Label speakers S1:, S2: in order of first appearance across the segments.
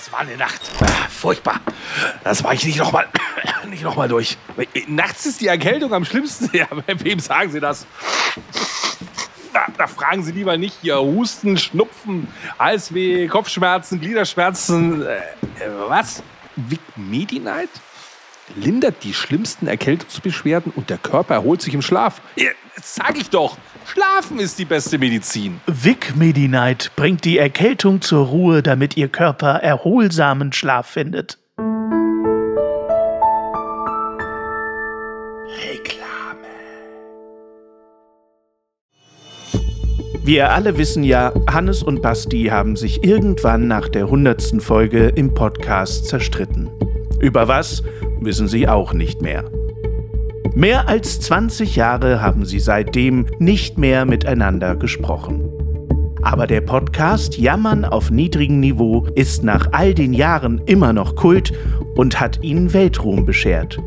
S1: das war eine Nacht. Ah, furchtbar. Das war ich nicht nochmal noch durch. Nachts ist die Erkältung am schlimmsten. Ja, wem sagen Sie das? Da, da, fragen Sie lieber nicht hier Husten, Schnupfen, Halsweh, Kopfschmerzen, Gliederschmerzen. Äh, was? Vic Medi-Night? lindert die schlimmsten Erkältungsbeschwerden und der Körper erholt sich im Schlaf. Ja, das sag ich doch. Schlafen ist die beste Medizin.
S2: Vic Medi-Night bringt die Erkältung zur Ruhe, damit Ihr Körper erholsamen Schlaf findet. Reklame. Wir alle wissen ja, Hannes und Basti haben sich irgendwann nach der hundertsten Folge im Podcast zerstritten. Über was, wissen sie auch nicht mehr. Mehr als 20 Jahre haben sie seitdem nicht mehr miteinander gesprochen. Aber der Podcast Jammern auf niedrigem Niveau ist nach all den Jahren immer noch Kult und hat ihnen Weltruhm beschert.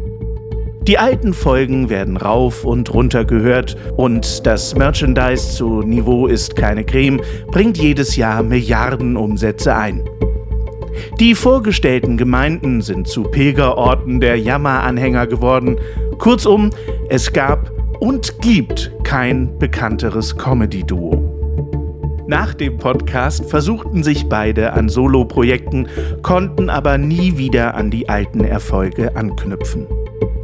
S2: Die alten Folgen werden rauf und runter gehört und das Merchandise zu Niveau ist keine Creme bringt jedes Jahr Milliarden Umsätze ein. Die vorgestellten Gemeinden sind zu Pilgerorten der Jammeranhänger geworden. Kurzum, es gab und gibt kein bekannteres Comedy-Duo. Nach dem Podcast versuchten sich beide an Solo-Projekten, konnten aber nie wieder an die alten Erfolge anknüpfen.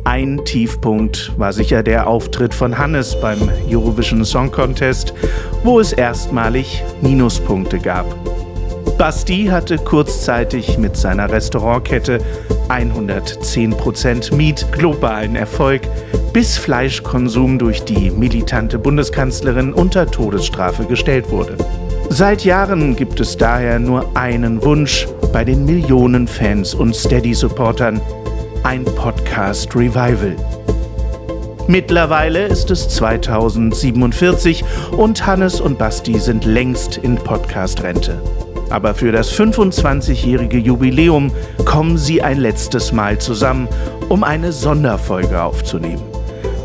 S2: Ein Tiefpunkt war sicher der Auftritt von Hannes beim Eurovision Song Contest, wo es erstmalig Minuspunkte gab. Basti hatte kurzzeitig mit seiner Restaurantkette 110% Miet globalen Erfolg, bis Fleischkonsum durch die militante Bundeskanzlerin unter Todesstrafe gestellt wurde. Seit Jahren gibt es daher nur einen Wunsch bei den Millionen Fans und Steady-Supportern, ein Podcast-Revival. Mittlerweile ist es 2047 und Hannes und Basti sind längst in Podcast-Rente. Aber für das 25-jährige Jubiläum kommen sie ein letztes Mal zusammen, um eine Sonderfolge aufzunehmen.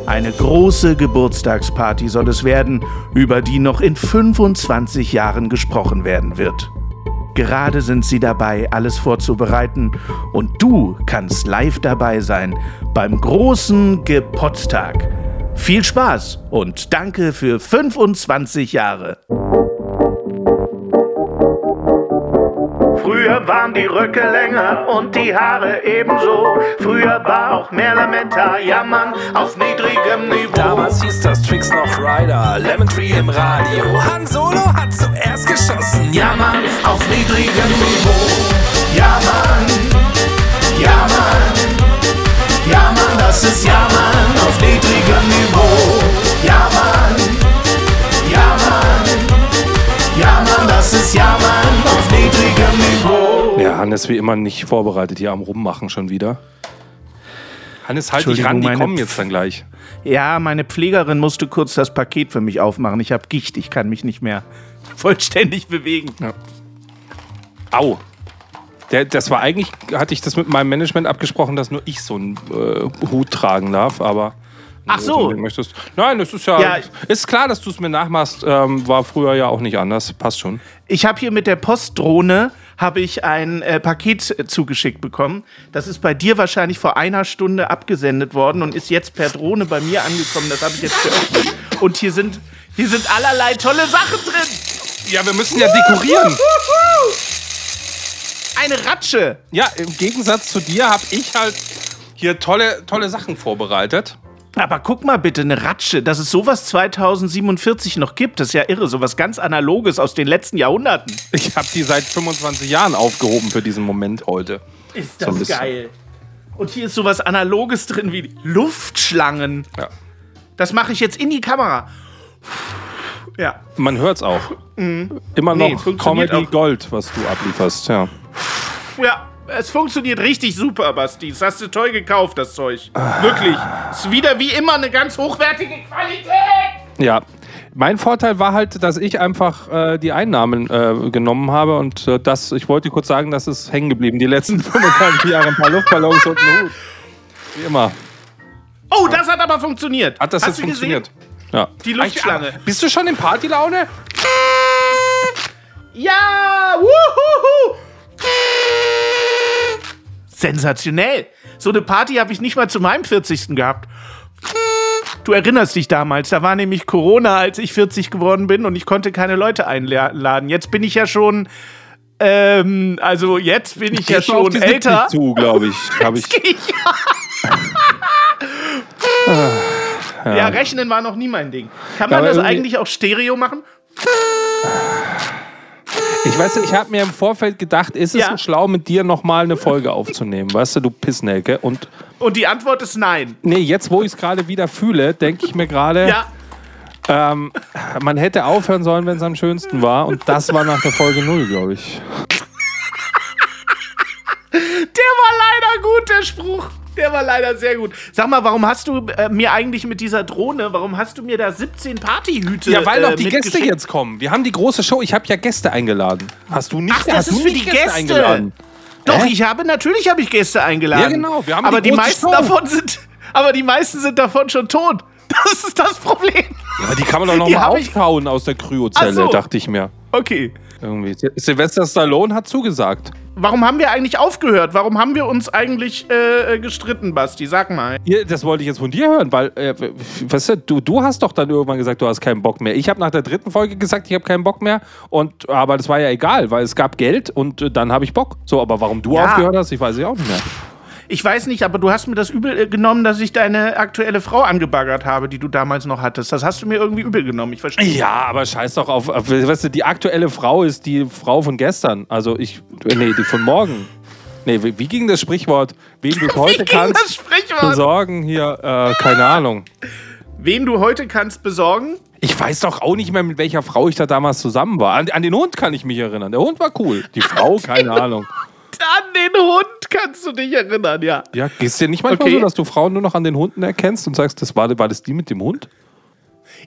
S2: Eine große Geburtstagsparty soll es werden, über die noch in 25 Jahren gesprochen werden wird. Gerade sind sie dabei, alles vorzubereiten und du kannst live dabei sein beim großen Gepotztag. Viel Spaß und danke für 25 Jahre. Früher waren die Röcke länger und die Haare ebenso. Früher war auch mehr Lametta, jammern auf niedrigem Niveau.
S1: Damals hieß das Tricks noch Rider, Lemon Tree im Radio. Han Solo hat zuerst geschossen, jammern auf niedrigem Niveau. Jammern, jammern, jammern, das ist jammern Hannes wie immer nicht vorbereitet hier am Rummachen schon wieder. Hannes, halt dich ran, die kommen jetzt dann gleich.
S2: Ja, meine Pflegerin musste kurz das Paket für mich aufmachen. Ich habe Gicht, ich kann mich nicht mehr vollständig bewegen.
S1: Au. Der, das war eigentlich, hatte ich das mit meinem Management abgesprochen, dass nur ich so einen äh, Hut tragen darf, aber.
S2: Ach so.
S1: Möchtest. Nein, das ist ja.
S2: Ja.
S1: ist klar, dass du es mir nachmachst. Ähm, war früher ja auch nicht anders. Passt schon.
S2: Ich habe hier mit der Postdrohne habe ich ein äh, Paket äh, zugeschickt bekommen. Das ist bei dir wahrscheinlich vor einer Stunde abgesendet worden und ist jetzt per Drohne bei mir angekommen. Das habe ich jetzt geöffnet. Und hier sind, hier sind allerlei tolle Sachen drin.
S1: Ja, wir müssen ja dekorieren.
S2: Eine Ratsche.
S1: Ja, im Gegensatz zu dir habe ich halt hier tolle, tolle Sachen vorbereitet.
S2: Aber guck mal bitte, eine Ratsche, dass es sowas 2047 noch gibt, das ist ja irre, sowas ganz Analoges aus den letzten Jahrhunderten.
S1: Ich habe die seit 25 Jahren aufgehoben für diesen Moment heute.
S2: Ist
S1: So
S2: das
S1: bisschen.
S2: geil. Und hier ist sowas Analoges drin wie Luftschlangen.
S1: Ja.
S2: Das mache ich jetzt in die Kamera. Ja.
S1: Man hört's auch. Immer
S2: Nee,
S1: noch
S2: funktioniert
S1: Comedy
S2: auch.
S1: Gold, was du ablieferst. Ja.
S2: Ja, es funktioniert richtig super, Basti. Das hast du toll gekauft, das Zeug. Wirklich. Ist wieder wie immer eine ganz hochwertige Qualität.
S1: ja. Mein Vorteil war halt, dass ich einfach äh, die Einnahmen äh, genommen habe und äh, das, ich wollte kurz sagen, das ist hängen geblieben. Die letzten 25 Jahre ein paar Luftballons und ein Hut. Wie immer.
S2: Oh, das hat aber funktioniert.
S1: Hat das
S2: hast
S1: jetzt funktioniert?
S2: Gesehen?
S1: Ja.
S2: Die Luftschlange.
S1: Aber Bist du schon in Partylaune?
S2: Ja, wuhuhu. Sensationell. So eine Party habe ich nicht mal zu meinem 40. gehabt. Du erinnerst dich damals, da war nämlich Corona, als ich 40 geworden bin und ich konnte keine Leute einladen. Jetzt bin ich ja schon, ähm, also jetzt bin ich ja
S1: du auf
S2: schon älter.
S1: 70 zu, glaube ich. Hab ich.
S2: Ja, rechnen war noch nie mein Ding. Kann man
S1: Aber
S2: das eigentlich auch Stereo machen?
S1: Ich weiß nicht, ich habe mir im Vorfeld gedacht, ist es
S2: Ja.
S1: so schlau, mit dir nochmal eine Folge aufzunehmen? Weißt du, du Pissnelke. Und
S2: Und die Antwort ist nein.
S1: nee, jetzt, wo ich es gerade wieder fühle, denke ich mir gerade,
S2: Ja,
S1: ähm, man hätte aufhören sollen, wenn es am schönsten war. Und das war nach der Folge 0, glaube ich.
S2: der war leider gut, der Spruch. Der war leider sehr gut. Sag mal, warum hast du äh, mir eigentlich mit dieser Drohne, warum hast du mir da 17 Partyhüte
S1: Ja, weil
S2: äh,
S1: doch die Gäste jetzt kommen. Wir haben die große Show. Ich habe ja Gäste eingeladen. Hast du nicht?
S2: Ach, das
S1: hast
S2: ist
S1: du
S2: für die Gäste. Doch,
S1: Hä?
S2: ich habe, natürlich habe ich Gäste eingeladen.
S1: Ja, genau, wir haben
S2: aber
S1: die
S2: die, meisten
S1: Show.
S2: davon sind, aber die meisten sind davon schon tot. Das ist das Problem.
S1: Ja, aber die kann man doch noch
S2: Die
S1: mal
S2: hab ich-
S1: aus der Kryozelle,
S2: so.
S1: dachte ich mir.
S2: Okay.
S1: Irgendwie. Sil- Sylvester Stallone hat zugesagt.
S2: Warum haben wir eigentlich aufgehört? Warum haben wir uns eigentlich äh, äh, gestritten, Basti? Sag mal.
S1: Hier, das wollte ich jetzt von dir hören, weil, äh, weißt du, du, du hast doch dann irgendwann gesagt, du hast keinen Bock mehr. Ich habe nach der dritten Folge gesagt, ich habe keinen Bock mehr. Und, aber das war ja egal, weil es gab Geld und äh, dann habe ich Bock. So, aber warum du
S2: Ja.
S1: aufgehört hast, ich weiß ich auch nicht mehr.
S2: Ich weiß nicht, aber du hast mir das übel äh, genommen, dass ich deine aktuelle Frau angebaggert habe, die du damals noch hattest. Das hast du mir irgendwie übel genommen. Ich verstehe.
S1: Ja, aber scheiß doch auf, auf. Weißt du, die aktuelle Frau ist die Frau von gestern. Also ich. Nee, die von morgen. Nee, wie, wie ging das Sprichwort? Wen du heute kannst besorgen hier, äh, keine Ahnung.
S2: Wen du heute kannst besorgen?
S1: Ich weiß doch auch nicht mehr, mit welcher Frau ich da damals zusammen war. An, an den Hund kann ich mich erinnern. Der Hund war cool. Die Frau, keine Ahnung.
S2: An den Hund kannst du dich erinnern, ja.
S1: Ja, gehst dir nicht manchmal
S2: Okay.
S1: so, dass du Frauen nur noch an den Hunden erkennst und sagst, das war, war das die mit dem Hund?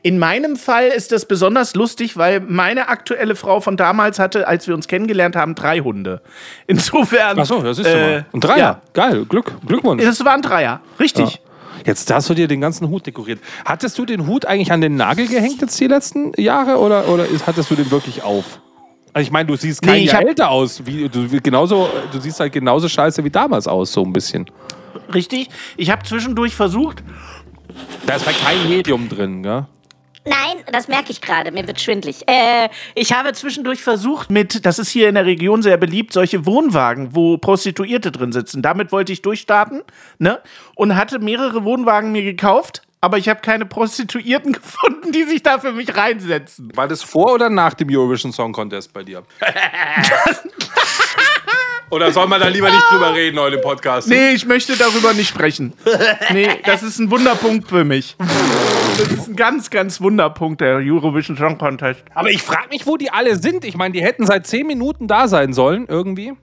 S2: In meinem Fall ist das besonders lustig, weil meine aktuelle Frau von damals hatte, als wir uns kennengelernt haben, drei Hunde. Insofern.
S1: Achso, das ist
S2: äh,
S1: mal. Ein Dreier.
S2: Ja,
S1: Geil, Glück, Glückwunsch.
S2: das waren Dreier. Richtig.
S1: Jetzt hast du dir den ganzen Hut dekoriert. Hattest du den Hut eigentlich an den Nagel gehängt jetzt die letzten Jahre oder, oder hattest du den wirklich auf? Also ich meine, du siehst kein
S2: Nee,
S1: Jahr älter aus. Wie, du, wie- genauso, du siehst halt genauso scheiße wie damals aus, so ein bisschen.
S2: Richtig. Ich habe zwischendurch versucht,
S1: Da ist halt kein Medium drin, gell?
S3: Nein, das merke ich gerade. Mir wird schwindlig. Äh,
S2: Ich habe zwischendurch versucht, mit, das ist hier in der Region sehr beliebt, solche Wohnwagen, wo Prostituierte drin sitzen. Damit wollte ich durchstarten, ne? Und hatte mehrere Wohnwagen mir gekauft, aber ich habe keine Prostituierten gefunden, die sich da für mich reinsetzen.
S1: War das vor oder nach dem Eurovision Song Contest bei dir? oder soll man da lieber nicht drüber reden heute im Podcast?
S2: Nee, ich möchte darüber nicht sprechen. Nee, das ist ein Wunderpunkt für mich. Das ist ein ganz, ganz Wunderpunkt, der Eurovision Song Contest.
S1: Aber ich frage mich, wo die alle sind. Ich meine, die hätten seit 10 Minuten da sein sollen, irgendwie.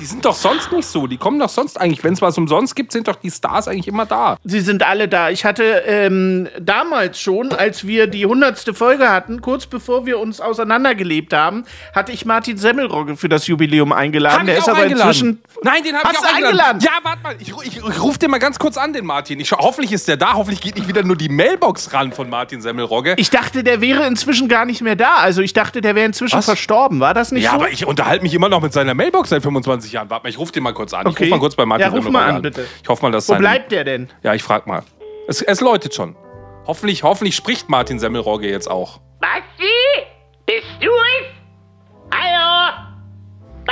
S1: Die sind doch sonst nicht so. Die kommen doch sonst eigentlich, wenn es was umsonst gibt, sind doch die Stars eigentlich immer da.
S2: Sie sind alle da. Ich hatte ähm, damals schon, als wir die hundertste Folge hatten, kurz bevor wir uns auseinandergelebt haben, hatte ich Martin Semmelrogge für das Jubiläum eingeladen.
S1: Hab
S2: der ist aber
S1: eingeladen.
S2: inzwischen.
S1: Nein, den habe ich auch eingeladen.
S2: eingeladen?
S1: Ja, warte mal. Ich, ich, ich rufe den mal ganz kurz an, den Martin. Ich, hoffentlich ist der da. Hoffentlich geht nicht wieder nur die Mailbox ran von Martin Semmelrogge.
S2: Ich dachte, der wäre inzwischen gar nicht mehr da. Also ich dachte, der wäre inzwischen
S1: Was?
S2: verstorben. War das nicht
S1: ja,
S2: so?
S1: aber ich unterhalte mich immer noch mit seiner Mailbox seit 25 Jahren. Warte mal, ich rufe den mal kurz an. Ich
S2: Okay.
S1: rufe mal kurz bei Martin
S2: Ja, ruf mal an, bitte.
S1: Ich hoffe mal, dass
S2: Wo
S1: sein-
S2: bleibt der denn?
S1: Ja, ich frag mal. Es, es läutet schon. Hoffentlich, hoffentlich spricht Martin Semmelrogge jetzt auch.
S4: Basti? Bist du es? Hallo?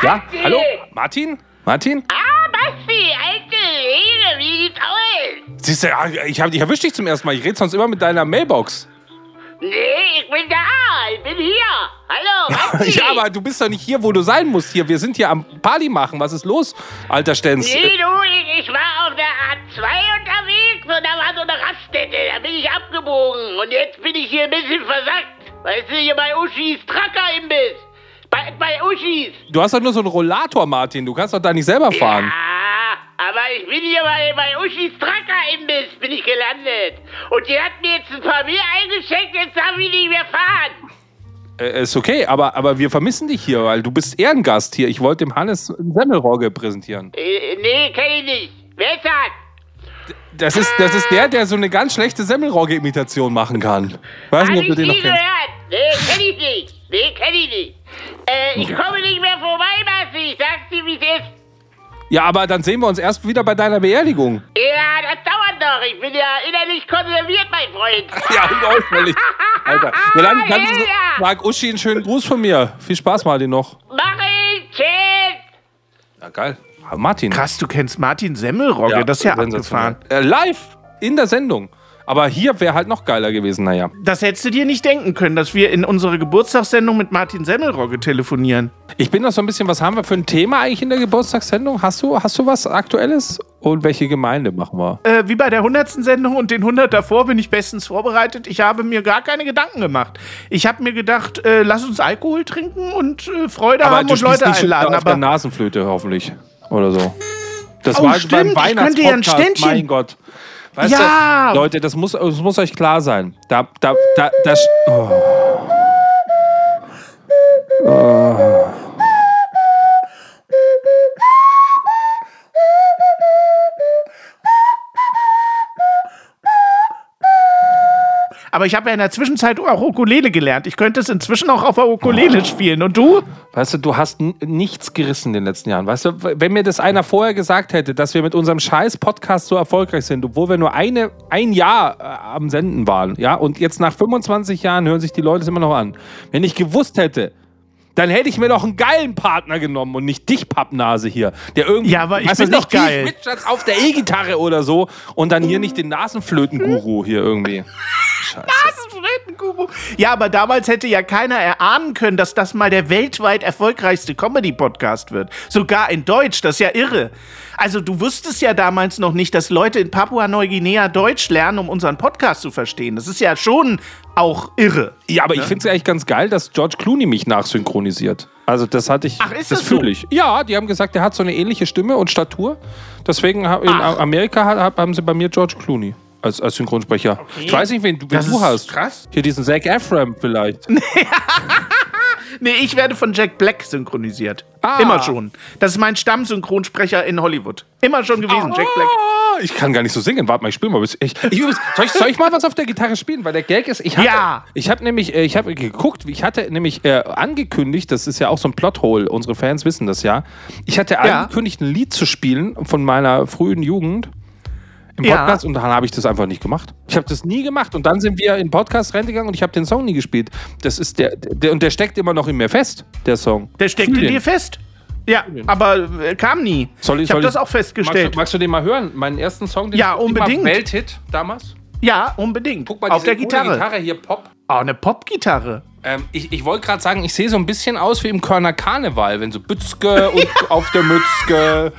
S1: Ja,
S4: Basti?
S1: hallo? Martin? Martin?
S4: Ah, Basti, alte Rede, wie sieht's aus?
S1: Siehst du, ja, ich, hab, ich erwische dich zum ersten Mal. Ich rede sonst immer mit deiner Mailbox.
S4: Nee, ich bin da, ich bin hier. Hallo.
S1: Ja, aber du bist doch nicht hier, wo du sein musst. Hier, wir sind hier am Party machen. Was ist los, alter Stenz?
S4: Nee, du, ich, ich war auf der A2 unterwegs und da war so eine Raststätte. Da bin ich abgebogen und jetzt bin ich hier ein bisschen versackt. Weißt du, hier bei Uschis Tracker-Imbiss. Bei, bei Uschis.
S1: Du hast doch nur so einen Rollator, Martin. Du kannst doch da nicht selber fahren.
S4: Ja, aber ich bin hier bei, bei Uschis Tracker-Imbiss bin ich gelandet. Und die hat mir jetzt ein paar Bier eingeschenkt, jetzt darf ich nicht mehr fahren.
S1: Äh, ist okay, aber, aber wir vermissen dich hier, weil du bist Ehrengast hier. Ich wollte dem Hannes einen Semmelrogge präsentieren.
S4: Äh, nee, kenn ich nicht. Wer ist das?
S1: Das ist, das ist der, der so eine ganz schlechte Semmelrogge-Imitation machen kann. Weiß nicht, ob du
S4: ich
S1: den noch kennst.
S4: gehört. Nee, kenn ich nicht. Nee, kenn ich nicht. Äh, ich komme nicht mehr vorbei, Basti. Ich sag's dir, wie's ist.
S1: Ja, aber dann sehen wir uns erst wieder bei deiner Beerdigung.
S4: Ja, das dauert noch. Ich bin ja innerlich konserviert, mein Freund.
S1: Ja, und ausfällig. Alter. Ja, dann, dann
S4: Ja, ja.
S1: sag Uschi einen schönen Gruß von mir. Viel Spaß, Martin, noch.
S4: Mach ich. Tschüss.
S1: Ja, geil. Ah, Martin.
S2: Krass, du kennst Martin Semmelrogge, das ist ja abgefahren.
S1: Äh, live in der Sendung. Aber hier wäre halt noch geiler gewesen, naja.
S2: Das hättest du dir nicht denken können, dass wir in unserer Geburtstagssendung mit Martin Semmelrogge telefonieren.
S1: Ich bin noch so ein bisschen, was haben wir für ein Thema eigentlich in der Geburtstagssendung? Hast du, hast du was Aktuelles? Und welche Gemeinde machen wir?
S2: Äh, wie bei der 100. Sendung und den 100 davor bin ich bestens vorbereitet. Ich habe mir gar keine Gedanken gemacht. Ich habe mir gedacht, äh, lass uns Alkohol trinken und äh, Freude haben und Leute
S1: nicht
S2: einladen.
S1: auf der
S2: Aber
S1: Nasenflöte hoffentlich. Oder so. Das
S2: Oh,
S1: war
S2: stimmt,
S1: beim
S2: ich könnte ja ein
S1: Weihnachtspodcast,
S2: Ständchen-
S1: mein Gott. Weißt
S2: Ja.
S1: du, Leute, das muss, das muss euch klar sein. Da, da, da, da. Oh.
S2: Aber ich habe ja in der Zwischenzeit auch Ukulele gelernt. Ich könnte es inzwischen auch auf der Ukulele spielen. Und du?
S1: Weißt du, du hast nichts gerissen in den letzten Jahren. Weißt du, wenn mir das einer vorher gesagt hätte, dass wir mit unserem scheiß Podcast so erfolgreich sind, obwohl wir nur eine, ein Jahr äh, am Senden waren, ja, und jetzt nach 25 Jahren hören sich die Leute es immer noch an. Wenn ich gewusst hätte, dann hätte ich mir doch einen geilen Partner genommen und nicht dich, Pappnase hier, der irgendwie,
S2: Ja, aber ich bin doch
S1: nicht
S2: geil.
S1: Richards auf der E-Gitarre oder so und dann hier nicht den Nasenflöten-Guru hier irgendwie. Scheiße.
S2: Ja, aber damals hätte ja keiner erahnen können, dass das mal der weltweit erfolgreichste Comedy-Podcast wird. Sogar in Deutsch, das ist ja irre. Also du wusstest ja damals noch nicht, dass Leute in Papua-Neuguinea Deutsch lernen, um unseren Podcast zu verstehen. Das ist ja schon auch irre.
S1: Ja, aber ich finde es eigentlich ganz geil, dass George Clooney mich nachsynchronisiert. Also das hatte ich.
S2: Ach, ist
S1: das
S2: das so?
S1: fühle ich. Ja, die haben gesagt, der hat so eine ähnliche Stimme und Statur. Deswegen in
S2: Ach.
S1: Amerika ha- haben sie bei mir George Clooney als, als Synchronsprecher. Ich weiß nicht, wen, du- wen
S2: Das
S1: du
S2: ist
S1: hast.
S2: krass.
S1: Hier diesen Zac Efron vielleicht.
S2: Nee, ich werde von Jack Black synchronisiert.
S1: Ah.
S2: Immer schon. Das ist mein Stammsynchronsprecher in Hollywood. Immer schon gewesen, Jack Black.
S1: Ah, Ich kann gar nicht so singen. Warte mal, ich spiele mal. bis- Ich, ich, soll, ich, soll ich mal was auf der Gitarre spielen? Weil der Gag ist, ich hatte,
S2: Ja.
S1: ich habe nämlich, äh, ich habe geguckt, ich hatte nämlich äh, angekündigt, das ist ja auch so ein Plothole, unsere Fans wissen das ja. Ich hatte
S2: Ja.
S1: angekündigt, ein Lied zu spielen von meiner frühen Jugend im
S2: Ja.
S1: Podcast und dann habe ich das einfach nicht gemacht. Ich habe das nie gemacht und dann sind wir in Podcast reingegangen und ich habe den Song nie gespielt. Das ist der, der und der steckt immer noch in mir fest, der Song.
S2: Der steckt
S1: Fühl
S2: in dir fest. Ja, aber äh, kam nie.
S1: Soll
S2: ich habe das auch
S1: Magst
S2: festgestellt.
S1: du, magst du den mal hören? Meinen ersten Song, den
S2: Ja,
S1: ich geschrieben habe,
S2: unbedingt.
S1: Welthit damals.
S2: Ja, unbedingt.
S1: Guck mal,
S2: Auf
S1: diese
S2: der Gitarre.
S1: Gitarre hier, Pop.
S2: Oh, eine Popgitarre.
S1: Ähm, ich ich wollte gerade sagen, ich sehe so ein bisschen aus wie im Körner Karneval, wenn so Bützke und auf der Mützke.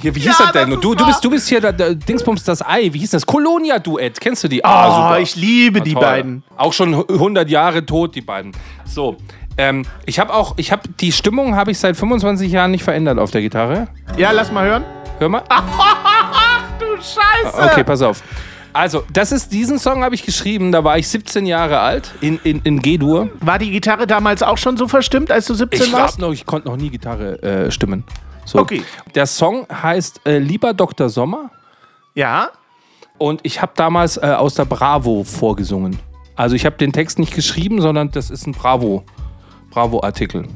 S1: Hier, wie hieß
S2: Ja,
S1: das denn?
S2: das
S1: du, du, bist, du bist hier der, der Dingsbums das Ei. Wie hieß das? Colonia-Duett. Kennst du die?
S2: Oh,
S1: Ah, super.
S2: ich liebe die
S1: Toll.
S2: beiden.
S1: Auch schon 100 Jahre tot, die beiden. So. Ähm, ich habe auch, ich habe die Stimmung habe ich seit 25 Jahren nicht verändert auf der Gitarre.
S2: Ja, lass mal hören.
S1: Hör mal.
S2: Du Scheiße.
S1: Okay, pass auf. Also, das ist, diesen Song habe ich geschrieben, da war ich 17 Jahre alt, in, in, in G-Dur.
S2: War die Gitarre damals auch schon so verstimmt, als du 17
S1: Ich
S2: warst?
S1: noch, ich konnte noch nie Gitarre äh, stimmen. So.
S2: Okay.
S1: Der Song heißt äh, Lieber Dr. Sommer
S2: Ja.
S1: und ich habe damals äh, aus der Bravo vorgesungen. Also ich habe den Text nicht geschrieben, sondern das ist ein Bravo, Bravo-Artikel.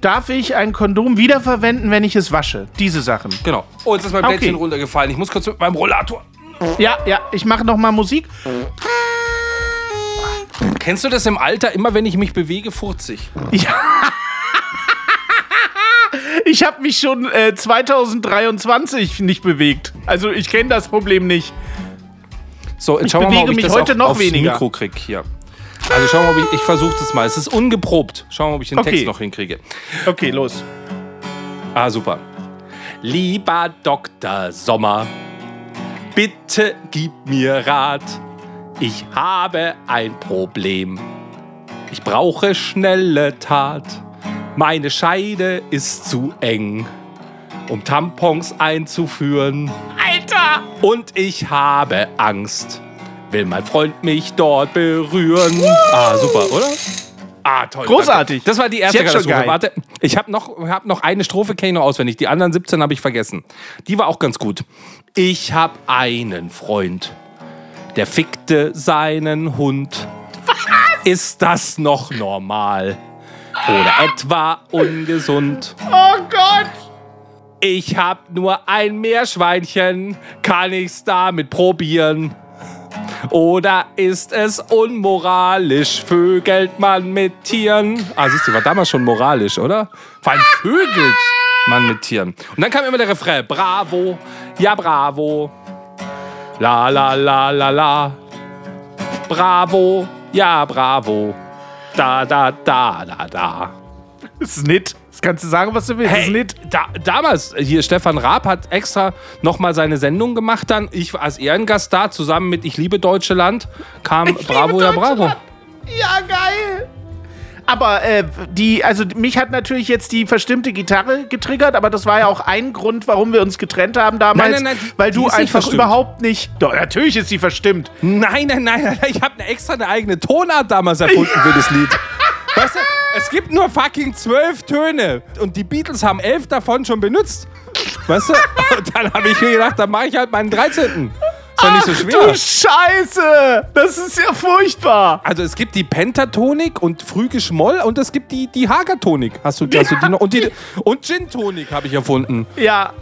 S2: Darf ich ein Kondom wiederverwenden, wenn ich es wasche? Diese Sachen.
S1: Genau. Oh, jetzt ist mein
S2: Okay.
S1: Blättchen runtergefallen. Ich muss kurz mit meinem Rollator.
S2: Ja, ja, ich mache noch mal Musik.
S1: Kennst du das im Alter? Immer wenn ich mich bewege, furze ich.
S2: Ich habe mich schon äh, 2023 nicht bewegt. Also ich kenne das Problem nicht.
S1: So, jetzt
S2: Ich
S1: schauen wir mal, ob
S2: bewege
S1: ich
S2: mich
S1: das
S2: heute
S1: auf,
S2: noch
S1: aufs
S2: weniger.
S1: Mikro krieg hier. Also schauen wir mal, ob ich, ich versuche das mal. Es ist ungeprobt. Schauen wir mal, ob ich den
S2: Okay.
S1: Text noch hinkriege.
S2: Okay, los.
S1: Ah, super. Lieber Dr. Sommer, bitte gib mir Rat. Ich habe ein Problem. Ich brauche schnelle Tat. Meine Scheide ist zu eng, um Tampons einzuführen.
S2: Alter!
S1: Und ich habe Angst. Will mein Freund mich dort berühren? Ah, super, oder? Ah, toll.
S2: Großartig.
S1: Danke. Das war die erste Katastrophe. Warte, ich habe noch, hab noch eine Strophe, kenne ich noch auswendig. Die anderen 17 habe ich vergessen. Die war auch ganz gut. Ich habe einen Freund, der fickte seinen Hund. Ist das noch normal? Oder etwa ungesund?
S2: Oh Gott!
S1: Ich hab nur ein Meerschweinchen, kann ich's damit probieren? Oder ist es unmoralisch, vögelt man mit Tieren? Ah, siehst du, war damals schon moralisch, oder? Vor allem vögelt man mit Tieren. Und dann kam immer der Refrain, bravo, ja bravo, la la la la la, bravo, ja bravo, da da da da da.
S2: Snit. Das kannst du sagen, was du willst.
S1: Hey, da, damals, hier Stefan Raab hat extra nochmal seine Sendung gemacht dann. Ich war als Ehrengast da, zusammen mit Ich liebe Deutsche Land, kam Bravo, ja Bravo.
S2: Ja, geil. Aber äh, die, also mich hat natürlich jetzt die verstimmte Gitarre getriggert, aber das war ja auch ein Grund, warum wir uns getrennt haben damals.
S1: Nein, nein, nein,
S2: weil du
S1: nicht
S2: einfach überhaupt nicht. Doch, natürlich ist sie verstimmt.
S1: Nein, nein, nein, nein, ich habe eine extra eine eigene Tonart damals erfunden für das Lied. Weißt du, es gibt nur fucking zwölf Töne und die Beatles haben elf davon schon benutzt. Weißt du? Und dann habe ich mir gedacht, dann mache ich halt meinen 13. Ist doch nicht so schwer.
S2: Du Scheiße! Das ist ja furchtbar.
S1: Also es gibt die Pentatonik und Frühgeschmoll und es gibt die, die Hagertonik. Hast du, hast du die noch? Und, die, und Gin-Tonik habe ich erfunden.
S2: Ja.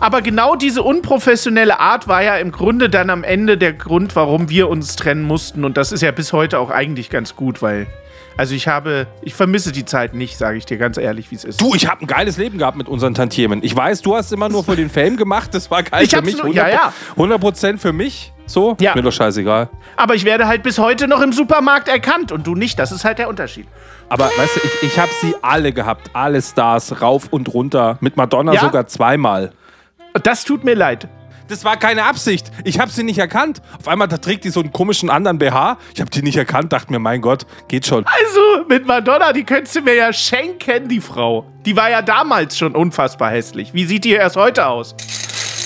S2: Aber genau diese unprofessionelle Art war ja im Grunde dann am Ende der Grund, warum wir uns trennen mussten. Und das ist ja bis heute auch eigentlich ganz gut, weil. Also ich habe, ich vermisse die Zeit nicht, sage ich dir ganz ehrlich, wie es ist.
S1: Du, ich habe ein geiles Leben gehabt mit unseren Tantiemen. Ich weiß, du hast immer nur für den Fame gemacht. Das war geil
S2: Ich
S1: für mich.
S2: nur- ja, ja.
S1: 100% für mich. So?
S2: Ja.
S1: Mir doch scheißegal.
S2: Aber ich werde halt bis heute noch im Supermarkt erkannt und du nicht. Das ist halt der Unterschied.
S1: Aber weißt du, ich, ich habe sie alle gehabt. Alle Stars, rauf und runter. Mit Madonna
S2: Ja?
S1: sogar zweimal.
S2: Das tut mir leid.
S1: Das war keine Absicht. Ich habe sie nicht erkannt. Auf einmal da trägt die so einen komischen anderen BH. Ich habe die nicht erkannt, dachte mir, mein Gott, geht schon.
S2: Also, mit Madonna, die könntest du mir ja schenken, die Frau. Die war ja damals schon unfassbar hässlich. Wie sieht die erst heute aus?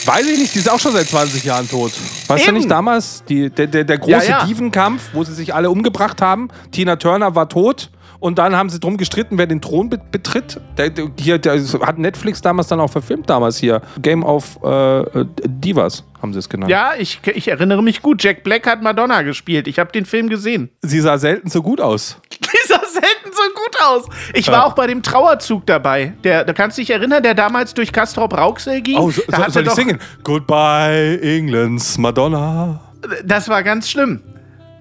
S1: Weiß ich nicht, die ist auch schon seit 20 Jahren tot. Weißt du
S2: Eben.
S1: nicht damals? Die, der, der, der große
S2: Ja, ja.
S1: Divenkampf, wo sie sich alle umgebracht haben. Tina Turner war tot. Und dann haben sie drum gestritten, wer den Thron be betritt. Der, der, hier, der hat Netflix damals dann auch verfilmt, damals hier. Game of äh, äh, Divas haben sie es genannt.
S2: Ja, ich, ich erinnere mich gut. Jack Black hat Madonna gespielt. Ich habe den Film gesehen.
S1: Sie sah selten so gut aus.
S2: Die sah selten so gut aus. Ich war auch bei dem Trauerzug dabei. Der, da kannst du dich erinnern, der damals durch Castrop Rauxel ging.
S1: Oh, so,
S2: da
S1: so,
S2: hat
S1: soll
S2: er
S1: ich singen? Goodbye, Englands Madonna.
S2: Das war ganz schlimm.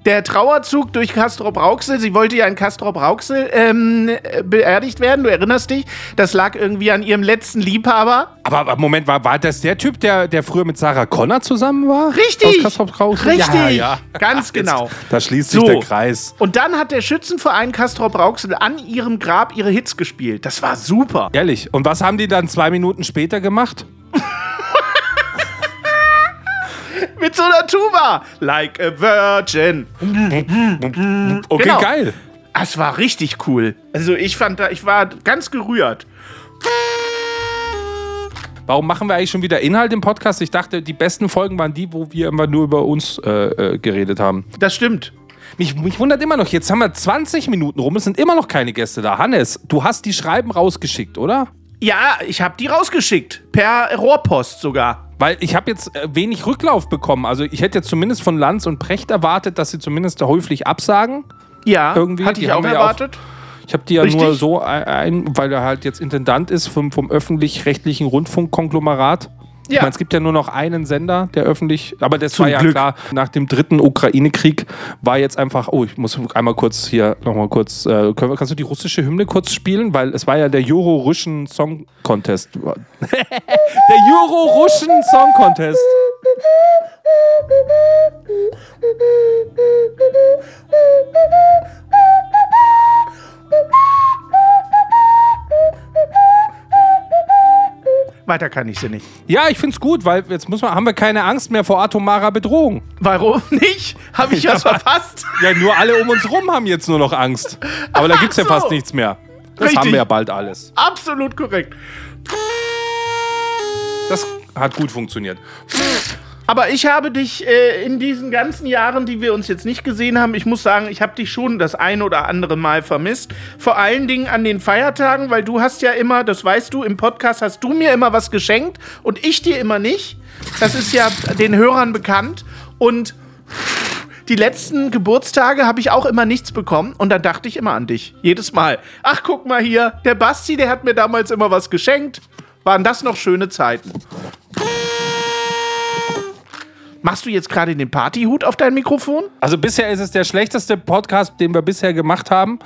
S2: Der Trauerzug durch Castrop Rauxel, sie wollte ja in Castrop Rauxel ähm, äh, beerdigt werden, du erinnerst dich. Das lag irgendwie an ihrem letzten Liebhaber.
S1: Aber, aber Moment, war, war das der Typ, der, der früher mit Sarah Connor zusammen war?
S2: Richtig.
S1: Aus?
S2: Richtig.
S1: Ja, ja.
S2: Ganz genau.
S1: Jetzt, da schließt sich
S2: So.
S1: der Kreis.
S2: Und dann hat der Schützenverein Castrop Rauxel an ihrem Grab ihre Hits gespielt. Das war super.
S1: Ehrlich. Und was haben die dann zwei Minuten später gemacht?
S2: Mit so einer Tuba. Like a Virgin.
S1: Okay,
S2: Genau.
S1: geil.
S2: Das war richtig cool. Also ich fand da, ich war ganz gerührt.
S1: Warum machen wir eigentlich schon wieder Inhalt im Podcast? Ich dachte, die besten Folgen waren die, wo wir immer nur über uns äh, äh, geredet haben.
S2: Das stimmt.
S1: Mich, mich wundert immer noch, jetzt haben wir 20 Minuten rum, es sind immer noch keine Gäste da. Hannes, du hast die Schreiben rausgeschickt, oder?
S2: Ja, ich habe die rausgeschickt. Per Rohrpost sogar.
S1: Weil ich habe jetzt äh, wenig Rücklauf bekommen. Also ich hätte jetzt zumindest von Lanz und Precht erwartet, dass sie zumindest häufig absagen.
S2: Ja,
S1: Irgendwie,
S2: hatte
S1: die
S2: ich auch
S1: ja
S2: erwartet.
S1: Ich habe die ja
S2: Richtig.
S1: nur so ein, weil er halt jetzt Intendant ist vom, vom öffentlich-rechtlichen Rundfunkkonglomerat. Ich
S2: Ja.
S1: meine, es gibt ja nur noch einen Sender, der öffentlich, aber das
S2: Zum
S1: war ja
S2: Glück.
S1: klar, nach dem dritten Ukraine-Krieg war jetzt einfach, oh, ich muss einmal kurz hier nochmal kurz, äh, können kannst du die russische Hymne kurz spielen? Weil es war ja der Euro-Russian Song Contest. der Euro-Russian Song Contest.
S2: Weiter kann ich sie nicht.
S1: Ja, ich find's gut, weil jetzt muss man, haben wir keine Angst mehr vor atomarer Bedrohung.
S2: Warum nicht? Habe ich was verpasst?
S1: Ja, nur alle um uns rum haben jetzt nur noch Angst. Aber da gibt's ja
S2: so.
S1: fast nichts mehr. Das
S2: Richtig.
S1: haben wir ja bald alles.
S2: Absolut korrekt.
S1: Das hat gut funktioniert.
S2: Aber ich habe dich äh, in diesen ganzen Jahren, die wir uns jetzt nicht gesehen haben, ich muss sagen, ich habe dich schon das ein oder andere Mal vermisst. Vor allen Dingen an den Feiertagen, weil du hast ja immer, das weißt du, im Podcast hast du mir immer was geschenkt und ich dir immer nicht. Das ist ja den Hörern bekannt. Und die letzten Geburtstage habe ich auch immer nichts bekommen und dann dachte ich immer an dich. Jedes Mal. Ach, guck mal hier, der Basti, der hat mir damals immer was geschenkt. Waren das noch schöne Zeiten? Machst du jetzt gerade den Partyhut auf dein Mikrofon?
S1: Also bisher ist es der schlechteste Podcast, den wir bisher gemacht haben.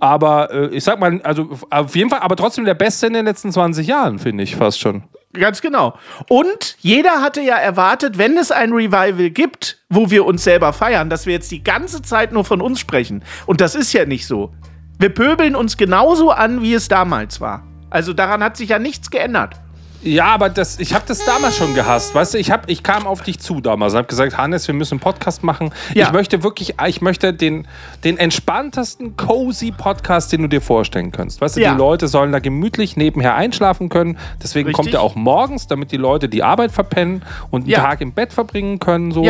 S1: Aber äh, ich sag mal, also auf jeden Fall, aber trotzdem der beste in den letzten 20 Jahren, finde ich fast schon.
S2: Ganz genau. Und jeder hatte ja erwartet, wenn es ein Revival gibt, wo wir uns selber feiern, dass wir jetzt die ganze Zeit nur von uns sprechen. Und das ist ja nicht so. Wir pöbeln uns genauso an, wie es damals war. Also daran hat sich ja nichts geändert.
S1: Ja, aber das, ich habe das damals schon gehasst. Weißt du, ich, hab, ich kam auf dich zu damals und habe gesagt, Hannes, wir müssen einen Podcast machen.
S2: Ja.
S1: Ich möchte wirklich, ich möchte den, den entspanntesten, cozy Podcast, den du dir vorstellen kannst. Weißt du,
S2: Ja.
S1: die Leute sollen da gemütlich nebenher einschlafen können. Deswegen
S2: Richtig.
S1: kommt er auch morgens, damit die Leute die Arbeit verpennen und einen
S2: Ja.
S1: Tag im Bett verbringen können. So.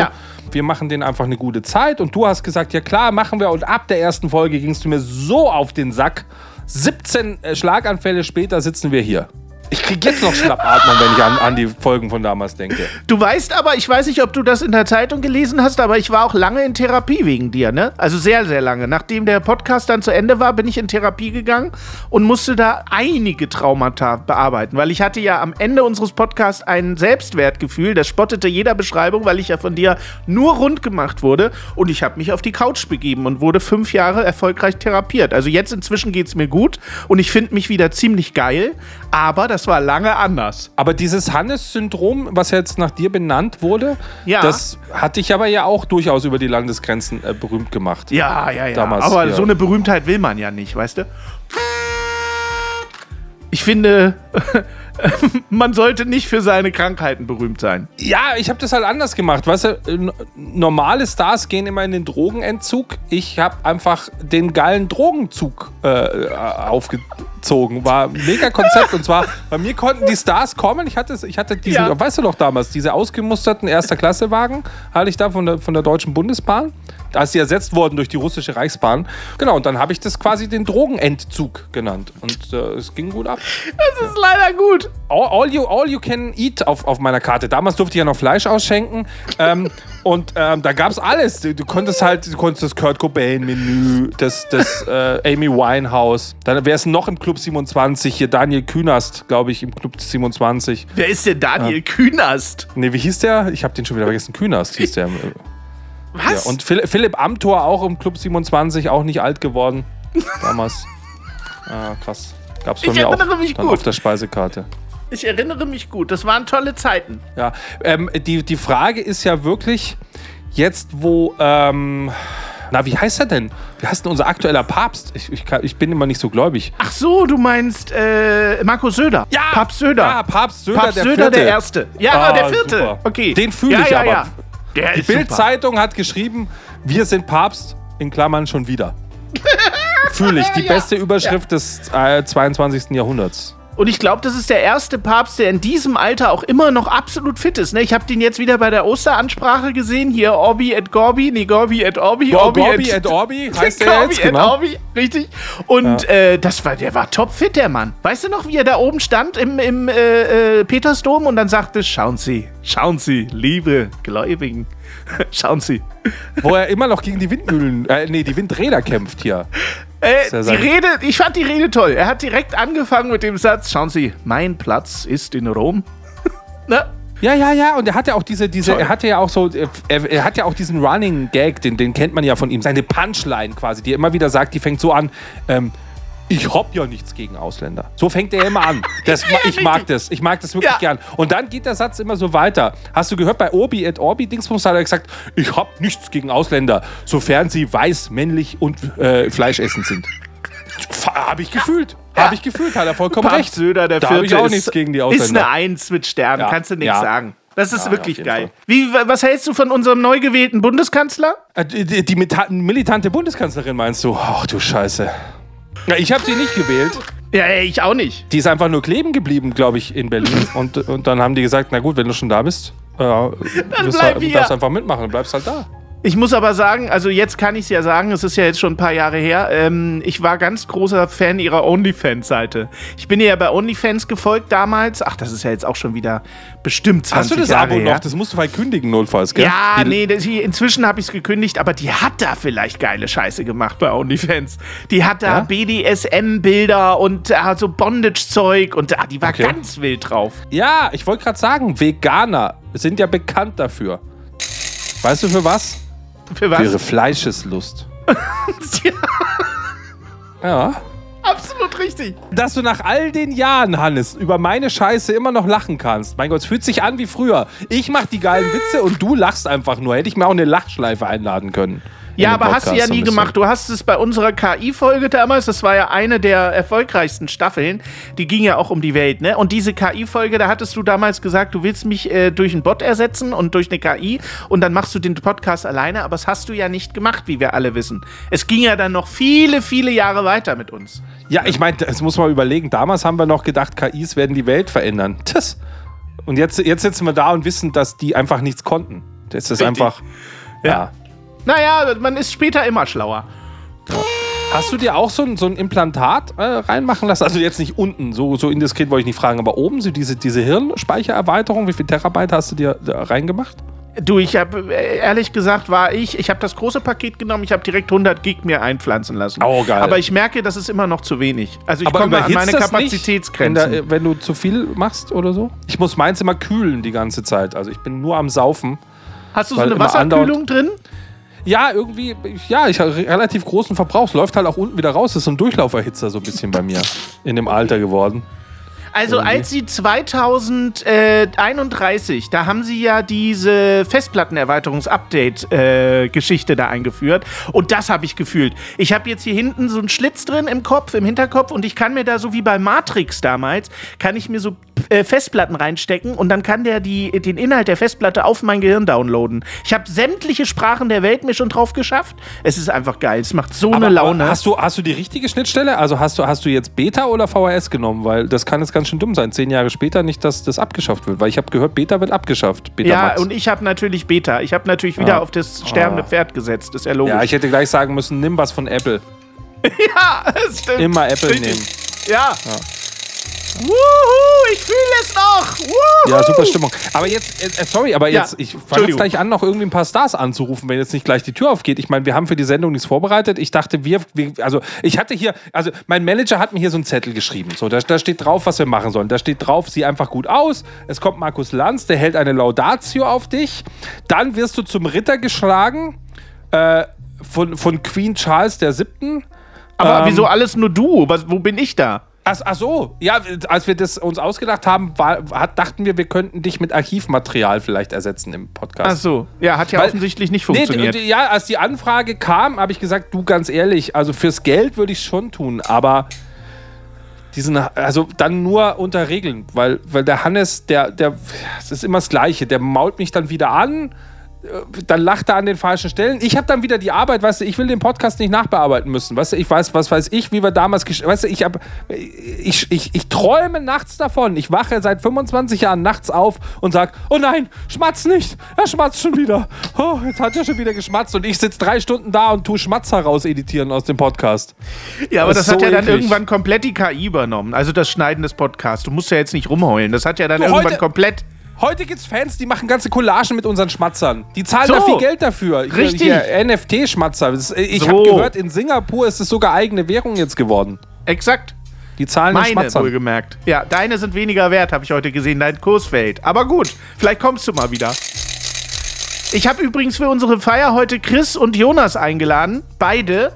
S1: Wir machen denen einfach eine gute Zeit. Und du hast gesagt, ja klar, machen wir. Und ab der ersten Folge gingst du mir so auf den Sack. 17 äh, Schlaganfälle später sitzen wir hier. Ich krieg jetzt noch Schnappatmung, wenn ich an, an die Folgen von damals denke.
S2: Du weißt aber, ich weiß nicht, ob du das in der Zeitung gelesen hast, aber ich war auch lange in Therapie wegen dir, ne? Also sehr, sehr lange. Nachdem der Podcast dann zu Ende war, bin ich in Therapie gegangen und musste da einige Traumata bearbeiten, weil ich hatte ja am Ende unseres Podcasts ein Selbstwertgefühl, das spottete jeder Beschreibung, weil ich ja von dir nur rund gemacht wurde und ich habe mich auf die Couch begeben und wurde fünf Jahre erfolgreich therapiert. Also jetzt inzwischen geht's mir gut und ich finde mich wieder ziemlich geil, aber das war lange anders.
S1: Aber dieses Hannes-Syndrom, was jetzt nach dir benannt wurde,
S2: Ja.
S1: das hat dich aber ja auch durchaus über die Landesgrenzen äh, berühmt gemacht.
S2: Ja, ja, ja.
S1: Damals,
S2: Aber
S1: ja.
S2: so eine Berühmtheit will man ja nicht, weißt du? Ich finde, man sollte nicht für seine Krankheiten berühmt sein.
S1: Ja, ich habe das halt anders gemacht. Weißt du, normale Stars gehen immer in den Drogenentzug. Ich habe einfach den geilen Drogenzug äh, aufgezogen. War ein mega Konzept. Und zwar, bei mir konnten die Stars kommen. Ich hatte, ich hatte diesen,
S2: Ja.
S1: weißt du doch damals, diese ausgemusterten Erster-Klasse-Wagen, hatte ich da von der, von der Deutschen Bundesbahn. Da ist sie ersetzt worden durch die russische Reichsbahn. Genau, und dann habe ich das quasi den Drogenentzug genannt. Und äh, es ging gut ab.
S2: Das ist leider gut.
S1: All, all, you, all you can eat auf, auf meiner Karte. Damals durfte ich ja noch Fleisch ausschenken. ähm, und ähm, da gab es alles. Du, du konntest halt, du konntest das Kurt Cobain-Menü, das, das äh, Amy Winehouse. Dann wäre es noch im Club 27. Hier Daniel Künast, glaube ich, im Club 27.
S2: Wer ist denn Daniel Künast?
S1: Nee, wie hieß der? Ich habe den schon wieder vergessen. Künast hieß der. Ja,
S2: Was?
S1: und Phil, Philipp Amthor auch im Club 27, auch nicht alt geworden. Damals. Ah, krass. Gab's bei
S2: Ich
S1: mir auch
S2: erinnere mich
S1: dann
S2: gut.
S1: auf der Speisekarte.
S2: ich erinnere mich gut. Das waren tolle Zeiten.
S1: Ja, ähm, die, die Frage ist ja wirklich, jetzt wo, ähm, na, wie heißt er denn? Wie heißt denn unser aktueller Papst? Ich, ich, ich bin immer nicht so gläubig.
S2: Ach so, du meinst äh, Markus Söder. Papst Söder.
S1: Ja, Papst Söder,
S2: Papst
S1: der
S2: Söder,
S1: Vierte.
S2: der Erste. Ja,
S1: Ah,
S2: der Vierte.
S1: super.
S2: Okay.
S1: Den fühle
S2: ja,
S1: ich
S2: ja,
S1: aber.
S2: Ja. Der
S1: Die. Bild-Zeitung hat geschrieben, wir sind Papst, in Klammern schon wieder. Fühle ich. Die
S2: Ja.
S1: beste Überschrift des äh, 22. Jahrhunderts.
S2: Und ich glaube, das ist der erste Papst, der in diesem Alter auch immer noch absolut fit ist. Ne? Ich habe den jetzt wieder bei der Osteransprache gesehen. Hier Orbi et Gorbi, nee, Gorbi et Orbi.
S1: Gorbi et Orbi heißt der
S2: Gorbi
S1: jetzt,
S2: et
S1: genau.
S2: Orbi, richtig. Und äh, das war, der war topfit, der Mann. Weißt du noch, wie er da oben stand im, im äh, äh, Petersdom und dann sagte, schauen Sie, schauen Sie, liebe Gläubigen, schauen Sie.
S1: Wo er immer noch gegen die Windmühlen, äh, nee, die Windräder kämpft hier.
S2: Äh, die Rede, ich fand die Rede toll. Er hat direkt angefangen mit dem Satz, schauen Sie, mein Platz ist in Rom. ne?
S1: Ja, ja, ja, und er hatte auch diese, diese
S2: Toll.
S1: er hatte ja auch so, er, er hat ja auch diesen Running Gag, den, den kennt man ja von ihm, seine Punchline quasi, die er immer wieder sagt, die fängt so an, ähm, ich hab ja nichts gegen Ausländer. So fängt er immer an. Das, ma- ich mag das. Ich mag das wirklich
S2: Ja.
S1: gern. Und dann geht der Satz immer so weiter. Hast du gehört, bei Obi et Orbi Dingsbums hat er gesagt, ich hab nichts gegen Ausländer, sofern sie weiß, männlich und äh, fleischessend sind. Habe ich gefühlt.
S2: Ja.
S1: Habe ich gefühlt, hat er vollkommen
S2: Papst
S1: recht.
S2: Söder, der
S1: da
S2: Vierte,
S1: ich auch
S2: ist,
S1: nichts gegen die
S2: ist
S1: Ausländer.
S2: eine Eins mit Sternen,
S1: Ja.
S2: kannst du nichts
S1: Ja.
S2: sagen. Das ist
S1: Ja,
S2: wirklich
S1: ja,
S2: geil. Wie, was hältst du von unserem neu gewählten Bundeskanzler?
S1: Äh, Die, die, die militante Bundeskanzlerin meinst du? Ach du Scheiße. Ja, ich habe sie nicht gewählt.
S2: Ja, ich auch nicht.
S1: Die ist einfach nur kleben geblieben, glaube ich, in Berlin. Und, und dann haben die gesagt, na gut, wenn du schon da bist, äh, wirst
S2: bleib
S1: du,
S2: hier.
S1: darfst einfach mitmachen, du bleibst halt da.
S2: Ich muss aber sagen, also jetzt kann ich es ja sagen, es ist ja jetzt schon ein paar Jahre her. Ähm, ich war ganz großer Fan ihrer OnlyFans-Seite. Ich bin ihr ja bei OnlyFans gefolgt damals. Ach, das ist ja jetzt auch schon wieder bestimmt 20
S1: Hast du das
S2: Jahre
S1: Abo
S2: her.
S1: noch? Das musst du vielleicht kündigen, notfalls, gell?
S2: Ja,
S1: Die-
S2: nee, das, inzwischen habe ich es gekündigt, aber die hat da vielleicht geile Scheiße gemacht bei OnlyFans. Die hat da
S1: Ja?
S2: BDSM-Bilder und äh, so Bondage-Zeug und ah, die war
S1: Okay.
S2: ganz wild drauf.
S1: Ja, ich wollte gerade sagen, Veganer sind ja bekannt dafür. Weißt du für was?
S2: Für
S1: Für ihre
S2: was?
S1: Fleischeslust. Ja.
S2: Absolut richtig.
S1: Dass du nach all den Jahren, Hannes, über meine Scheiße immer noch lachen kannst. Mein Gott, es fühlt sich an wie früher. Ich mach die geilen Witze und du lachst einfach nur. Hätte ich mir auch eine Lachschleife einladen können.
S2: Ja, aber hast du
S1: Podcast
S2: ja nie gemacht. Du hast es bei unserer KI-Folge damals, das war ja eine der erfolgreichsten Staffeln, die ging ja auch um die Welt, ne? Und diese KI-Folge, da hattest du damals gesagt, du willst mich äh, durch einen Bot ersetzen und durch eine KI und dann machst du den Podcast alleine, aber das hast du ja nicht gemacht, wie wir alle wissen. Es ging ja dann noch viele, viele Jahre weiter mit uns.
S1: Ja, ich meine, das muss man überlegen. Damals haben wir noch gedacht, KIs werden die Welt verändern. Tschüss. Und jetzt, jetzt sitzen wir da und wissen, dass die einfach nichts konnten. Das ist
S2: Richtig.
S1: einfach. Ja.
S2: Naja, man ist später immer schlauer.
S1: Hast du dir auch so ein, so ein Implantat äh, reinmachen lassen? Also jetzt nicht unten, so, so indiskret wollte ich nicht fragen, aber oben so diese, diese Hirnspeichererweiterung, wie viel Terabyte hast du dir da reingemacht?
S2: Du, ich habe ehrlich gesagt, war ich, ich habe das große Paket genommen, ich habe direkt 100 Gig mir einpflanzen lassen.
S1: Oh, geil.
S2: Aber ich merke, das ist immer noch zu wenig. Also ich
S1: Aber
S2: komme an meine
S1: wenn,
S2: Kapazitätsgrenzen.
S1: da, wenn du zu viel machst oder so? Ich muss meins immer kühlen die ganze Zeit. Also ich bin nur am Saufen.
S2: Hast du so eine Wasserkühlung drin?
S1: Ja, irgendwie, ja, ich habe relativ großen Verbrauch. Es läuft halt auch unten wieder raus. Das ist so ein Durchlauferhitzer so ein bisschen bei mir in dem Alter geworden.
S2: Also als sie 2031, da haben sie ja diese Festplattenerweiterungs-Update-Geschichte da eingeführt und das habe ich gefühlt. Ich habe jetzt hier hinten so einen Schlitz drin im Kopf, im Hinterkopf und ich kann mir da so wie bei Matrix damals, kann ich mir so äh, Festplatten reinstecken und dann kann der die, den Inhalt der Festplatte auf mein Gehirn downloaden. Ich habe sämtliche Sprachen der Welt mir schon drauf geschafft. Es ist einfach geil. Es macht so eine Laune.
S1: hast, du, hast du die richtige Schnittstelle? Also hast du, hast du jetzt Beta oder VHS genommen? Weil das kann jetzt ganz schön dumm sein. Zehn Jahre später nicht, dass das abgeschafft wird. Weil ich habe gehört, Beta wird abgeschafft. Beta
S2: ja,
S1: Max.
S2: und ich habe natürlich Beta. Ich habe natürlich wieder
S1: Ah.
S2: auf das sterbende
S1: Ah.
S2: Pferd gesetzt. ist ja logisch.
S1: ja, ich hätte gleich sagen müssen, nimm was von Apple.
S2: Ja, das stimmt.
S1: Immer Apple
S2: Richtig.
S1: nehmen.
S2: Ja. Wuhu, ich fühle es noch. Wuhu.
S1: Ja, super Stimmung. Aber jetzt, äh, sorry, aber
S2: Ja,
S1: jetzt, ich fange jetzt gleich an, noch irgendwie ein paar Stars anzurufen, wenn jetzt nicht gleich die Tür aufgeht. Ich meine, wir haben für die Sendung nichts vorbereitet. Ich dachte, wir, wir, also ich hatte hier, also mein Manager hat mir hier so einen Zettel geschrieben. So, da, da steht drauf, was wir machen sollen. Da steht drauf, sieh einfach gut aus. Es kommt Markus Lanz, der hält eine Laudatio auf dich. Dann wirst du zum Ritter geschlagen äh, von, von Queen Charles der Siebten.
S2: Aber
S1: Ähm,
S2: wieso alles nur du? Was, wo bin ich da?
S1: Ach, ach so, ja, als wir das uns ausgedacht haben, war, hat, dachten wir, wir könnten dich mit Archivmaterial vielleicht ersetzen im Podcast.
S2: Ach so. Ja, hat ja
S1: Weil-
S2: offensichtlich nicht
S1: Nee,
S2: funktioniert.
S1: d- ja, als die Anfrage kam, habe ich gesagt, du ganz ehrlich, also fürs Geld würde ich schon tun, aber diesen, also dann nur unter Regeln, weil, weil der Hannes, der, der, es ist immer das Gleiche, der mault mich dann wieder an, dann lacht er an den falschen Stellen. Ich habe dann wieder die Arbeit, weißt du, ich will den Podcast nicht nachbearbeiten müssen, weißt du, ich weiß, was weiß ich, wie wir damals, weißt du, ich habe, ich, ich, ich träume nachts davon, ich wache seit 25 Jahren nachts auf und sag, oh nein, schmatz nicht, er schmatzt schon wieder, oh, jetzt hat er schon wieder geschmatzt und ich sitze drei Stunden da und tu Schmatzer raus editieren aus dem Podcast.
S2: ja, aber
S1: das
S2: das, hat
S1: so
S2: ja dann
S1: eklig.
S2: irgendwann komplett die KI übernommen. Also das Schneiden des Podcasts. Du musst ja jetzt nicht rumheulen. Das hat ja dann
S1: Du,
S2: irgendwann komplett.
S1: Heute gibt's Fans, die machen ganze Collagen mit unseren Schmatzern. Die zahlen
S2: So.
S1: da viel Geld dafür. Hier-
S2: Richtig.
S1: NFT-Schmatzer. Ich
S2: So.
S1: habe gehört, in Singapur ist es sogar eigene Währung jetzt geworden.
S2: Exakt.
S1: Die zahlen
S2: Meine,
S1: Schmatzern.
S2: wohlgemerkt. Ja, deine sind weniger wert, habe ich heute gesehen. Dein Kurs fällt. Aber gut, vielleicht kommst du mal wieder. Ich habe übrigens für unsere Feier heute Chris und Jonas eingeladen. Beide.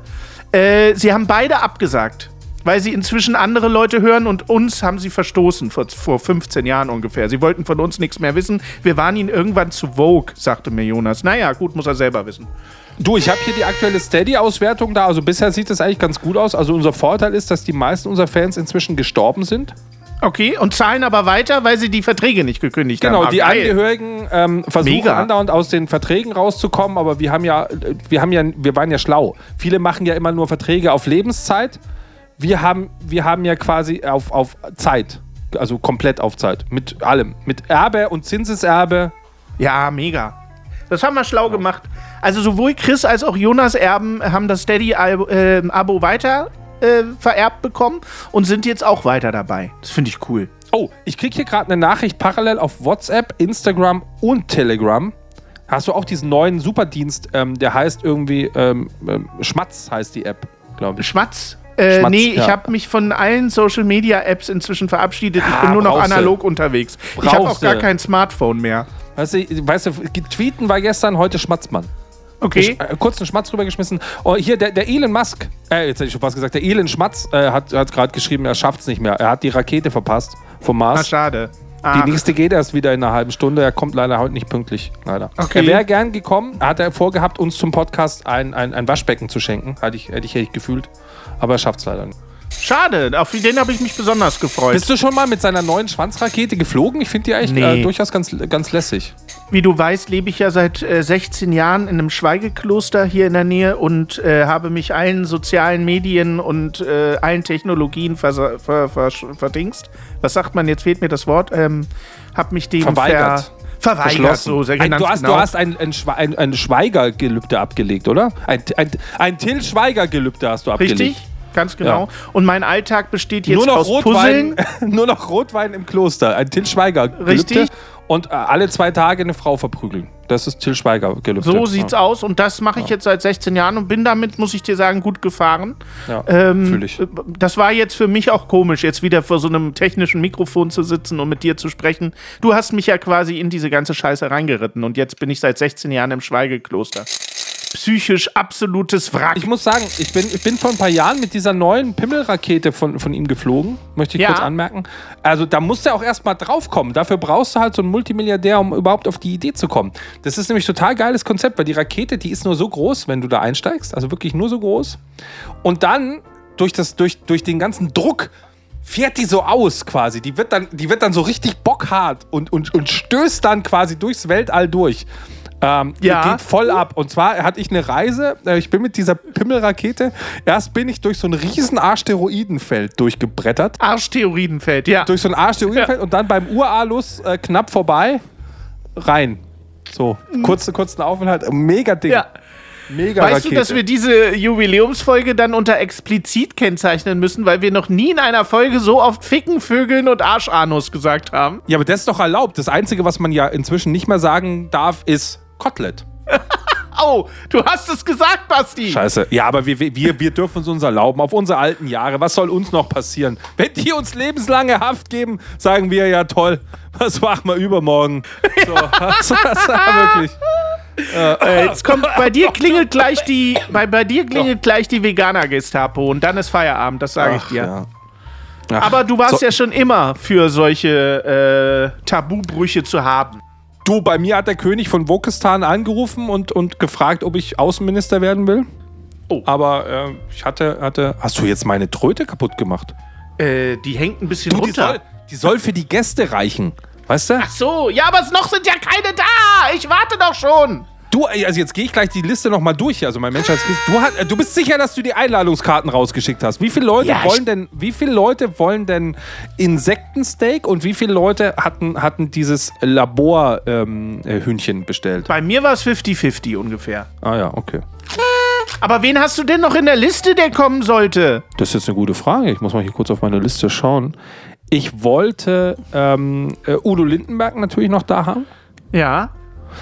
S2: Äh, sie haben beide abgesagt. Weil sie inzwischen andere Leute hören und uns haben sie verstoßen vor, vor 15 Jahren ungefähr. Sie wollten von uns nichts mehr wissen. Wir waren ihnen irgendwann zu Vogue, sagte mir Jonas. Naja, gut, muss er selber wissen.
S1: Du, ich habe hier die aktuelle Steady-Auswertung da. Also bisher sieht das eigentlich ganz gut aus. Also unser Vorteil ist, dass die meisten unserer Fans inzwischen gestorben sind.
S2: Okay, und zahlen aber weiter, weil sie die Verträge nicht gekündigt
S1: Genau,
S2: haben. Ah,
S1: die
S2: geil.
S1: Angehörigen ähm, versuchen
S2: Mega.
S1: andauernd aus den Verträgen rauszukommen, aber wir haben ja, wir haben ja, wir waren ja schlau. Viele machen ja immer nur Verträge auf Lebenszeit. Wir haben, wir haben ja quasi auf, auf Zeit, also komplett auf Zeit, mit allem, mit Erbe und Zinseserbe.
S2: Ja, mega. Das haben wir schlau gemacht. Also sowohl Chris als auch Jonas Erben haben das Steady-Abo weiter äh, vererbt bekommen und sind jetzt auch weiter dabei. Das finde ich cool.
S1: Oh, ich krieg hier gerade eine Nachricht parallel auf WhatsApp, Instagram und Telegram. Hast du auch diesen neuen Superdienst, ähm, der heißt irgendwie ähm, ähm, Schmatz heißt die App, glaube ich.
S2: Schmatz? Äh,
S1: Schmatz,
S2: nee, ich
S1: ja.
S2: habe mich von allen Social Media Apps inzwischen verabschiedet. ich bin nur noch
S1: brauchst du.
S2: analog unterwegs. ich habe auch
S1: Brauchst
S2: gar kein Smartphone mehr.
S1: Weißt du, weißt du, tweeten war gestern, heute Schmatzmann.
S2: Okay.
S1: Äh, kurz einen Schmatz rübergeschmissen. Oh, hier, der, der Elon Musk, äh, jetzt hätte ich schon fast gesagt, der Elon Schmatz äh, hat, hat gerade geschrieben, er schafft es nicht mehr. Er hat die Rakete verpasst vom Mars.
S2: schade.
S1: Die
S2: Ah,
S1: nächste geht erst wieder in einer halben Stunde. Er kommt leider heute nicht pünktlich. Leider.
S2: Okay.
S1: Er wäre gern gekommen. Hat er vorgehabt, uns zum Podcast ein, ein, ein Waschbecken zu schenken. Hätte ich, hätte ich gefühlt. Aber er schafft es leider nicht.
S2: schade. Auf den habe ich mich besonders gefreut.
S1: Bist du schon mal mit seiner neuen Schwanzrakete geflogen? Ich finde die eigentlich
S2: Nee.
S1: äh, durchaus ganz, ganz lässig.
S2: Wie du weißt, lebe ich ja seit äh, 16 Jahren in einem Schweigekloster hier in der Nähe und äh, habe mich allen sozialen Medien und äh, allen Technologien ver, ver, verdingst. Was sagt man? Jetzt fehlt mir das Wort. Ähm, hab mich dem
S1: Verweigert.
S2: Ver, verweigert.
S1: Verschlossen.
S2: So, sehr
S1: ein, du hast,
S2: genau.
S1: du hast ein, ein, ein, ein Schweigergelübde abgelegt, oder? Ein, ein, ein Till Schweiger-Gelübde hast du abgelegt.
S2: Richtig? Ganz genau.
S1: Ja.
S2: Und mein Alltag besteht jetzt
S1: Nur noch,
S2: aus
S1: Rotwein,
S2: Puzzeln.
S1: nur noch Rotwein im Kloster. Ein Till Schweiger-Gelübde.
S2: Richtig.
S1: Und äh, alle zwei Tage eine Frau verprügeln. Das ist Till Schweiger-Gelübde.
S2: So sieht's aus und das mache ich jetzt seit 16 Jahren und bin damit, muss ich dir sagen, gut gefahren.
S1: Ja,
S2: Ähm,
S1: fühle ich.
S2: Das war jetzt für mich auch komisch, jetzt wieder vor so einem technischen Mikrofon zu sitzen und mit dir zu sprechen. Du hast mich ja quasi in diese ganze Scheiße reingeritten und jetzt bin ich seit 16 Jahren im Schweigekloster. Psychisch absolutes Wrack.
S1: Ich muss sagen, ich bin, ich bin vor ein paar Jahren mit dieser neuen Pimmelrakete von, von ihm geflogen, möchte ich
S2: Ja.
S1: kurz anmerken. Also da musst du auch erstmal draufkommen. Dafür brauchst du halt so einen Multimilliardär, um überhaupt auf die Idee zu kommen. Das ist nämlich total geiles Konzept, weil die Rakete, die ist nur so groß, wenn du da einsteigst, also wirklich nur so groß. Und dann durch, das, durch, durch den ganzen Druck fährt die so aus quasi. Die wird dann, die wird dann so richtig bockhart und, und, und stößt dann quasi durchs Weltall durch. Ähm,
S2: Ja.
S1: Geht voll ab. Und zwar hatte ich eine Reise, äh, ich bin mit dieser Pimmelrakete, erst bin ich durch so ein riesen Asteroidenfeld durchgebrettert.
S2: Arschtheorienfeld, ja.
S1: Durch so ein Asteroidenfeld und dann beim Uralus äh, knapp vorbei rein. So, kurzen, kurzen Aufenthalt. Mega Ding.
S2: Mhm. Ja.
S1: Mega
S2: Weißt
S1: Rakete.
S2: du, dass wir diese Jubiläumsfolge dann unter explizit kennzeichnen müssen, weil wir noch nie in einer Folge so oft Ficken, Vögeln und Arschanus gesagt haben?
S1: ja, aber das ist doch erlaubt. Das Einzige, was man ja inzwischen nicht mehr sagen darf, ist Kotelett.
S2: Oh, du hast es gesagt, Basti.
S1: Scheiße. Ja, aber wir, wir, wir dürfen es uns erlauben, auf unsere alten Jahre. Was soll uns noch passieren? Wenn die uns lebenslange Haft geben, sagen wir ja toll. Was machen wir übermorgen? So, das, das, wirklich.
S2: Äh, jetzt kommt, bei dir klingelt gleich die, bei, bei dir klingelt gleich die Veganer-Gestapo und dann ist Feierabend, das sage ich dir.
S1: Ja. Ach,
S2: Aber du warst
S1: so,
S2: ja schon immer für solche äh, Tabubrüche zu haben.
S1: Du, bei mir hat der König von Wokistan angerufen und, und gefragt, ob ich Außenminister werden will.
S2: Oh.
S1: Aber äh, ich hatte, hatte. Hast du jetzt meine Tröte kaputt gemacht?
S2: Äh, die hängt ein bisschen
S1: Du, die
S2: runter.
S1: soll, die soll für die Gäste reichen. Weißt du?
S2: Ach so, ja, aber noch sind ja keine da. Ich warte doch schon.
S1: Du, also jetzt gehe ich gleich die Liste nochmal durch. Also mein Menschheitsgeist. Du, hat, äh, du bist sicher, dass du die Einladungskarten rausgeschickt hast. Wie viele Leute
S2: Ja,
S1: wollen denn, wie viele Leute wollen denn Insektensteak und wie viele Leute hatten, hatten dieses Laborhühnchen ähm, Hühnchen bestellt?
S2: Bei mir war es 50-50 ungefähr.
S1: Ah ja, okay.
S2: Aber wen hast du denn noch in der Liste, der kommen sollte?
S1: Das ist jetzt eine gute Frage. Ich muss mal hier kurz auf meine Liste schauen. Ich wollte ähm, äh, Udo Lindenberg natürlich noch da haben.
S2: Ja.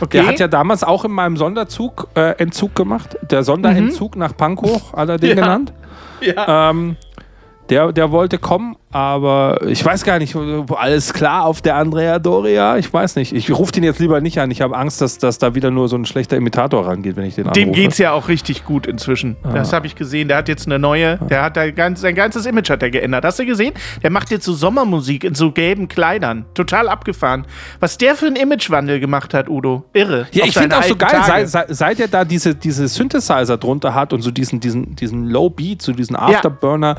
S2: Okay.
S1: Der hat ja damals auch in meinem Sonderzug äh, Entzug gemacht. Der Sonderentzug nach Pankow, allerdings
S2: Ja.
S1: genannt.
S2: ja.
S1: Ähm, der, der wollte kommen, aber ich weiß gar nicht, alles klar auf der Andrea Doria? Ich weiß nicht. Ich rufe den jetzt lieber nicht an. Ich habe Angst, dass, dass da wieder nur so ein schlechter Imitator rangeht, wenn ich den
S2: Dem
S1: anrufe.
S2: geht's ja auch richtig gut inzwischen. Das habe ich gesehen. Der hat jetzt eine neue, der hat da ganz, sein ganzes Image hat er geändert. Hast du gesehen? Der macht jetzt so Sommermusik in so gelben Kleidern. Total abgefahren. Was der für einen Imagewandel gemacht hat, Udo. Irre.
S1: Ja,
S2: Auf
S1: ich finde auch so geil, seit, seit, seit er da diese, diese Synthesizer drunter hat und so diesen, diesen, diesen Low Beat, so diesen Afterburner,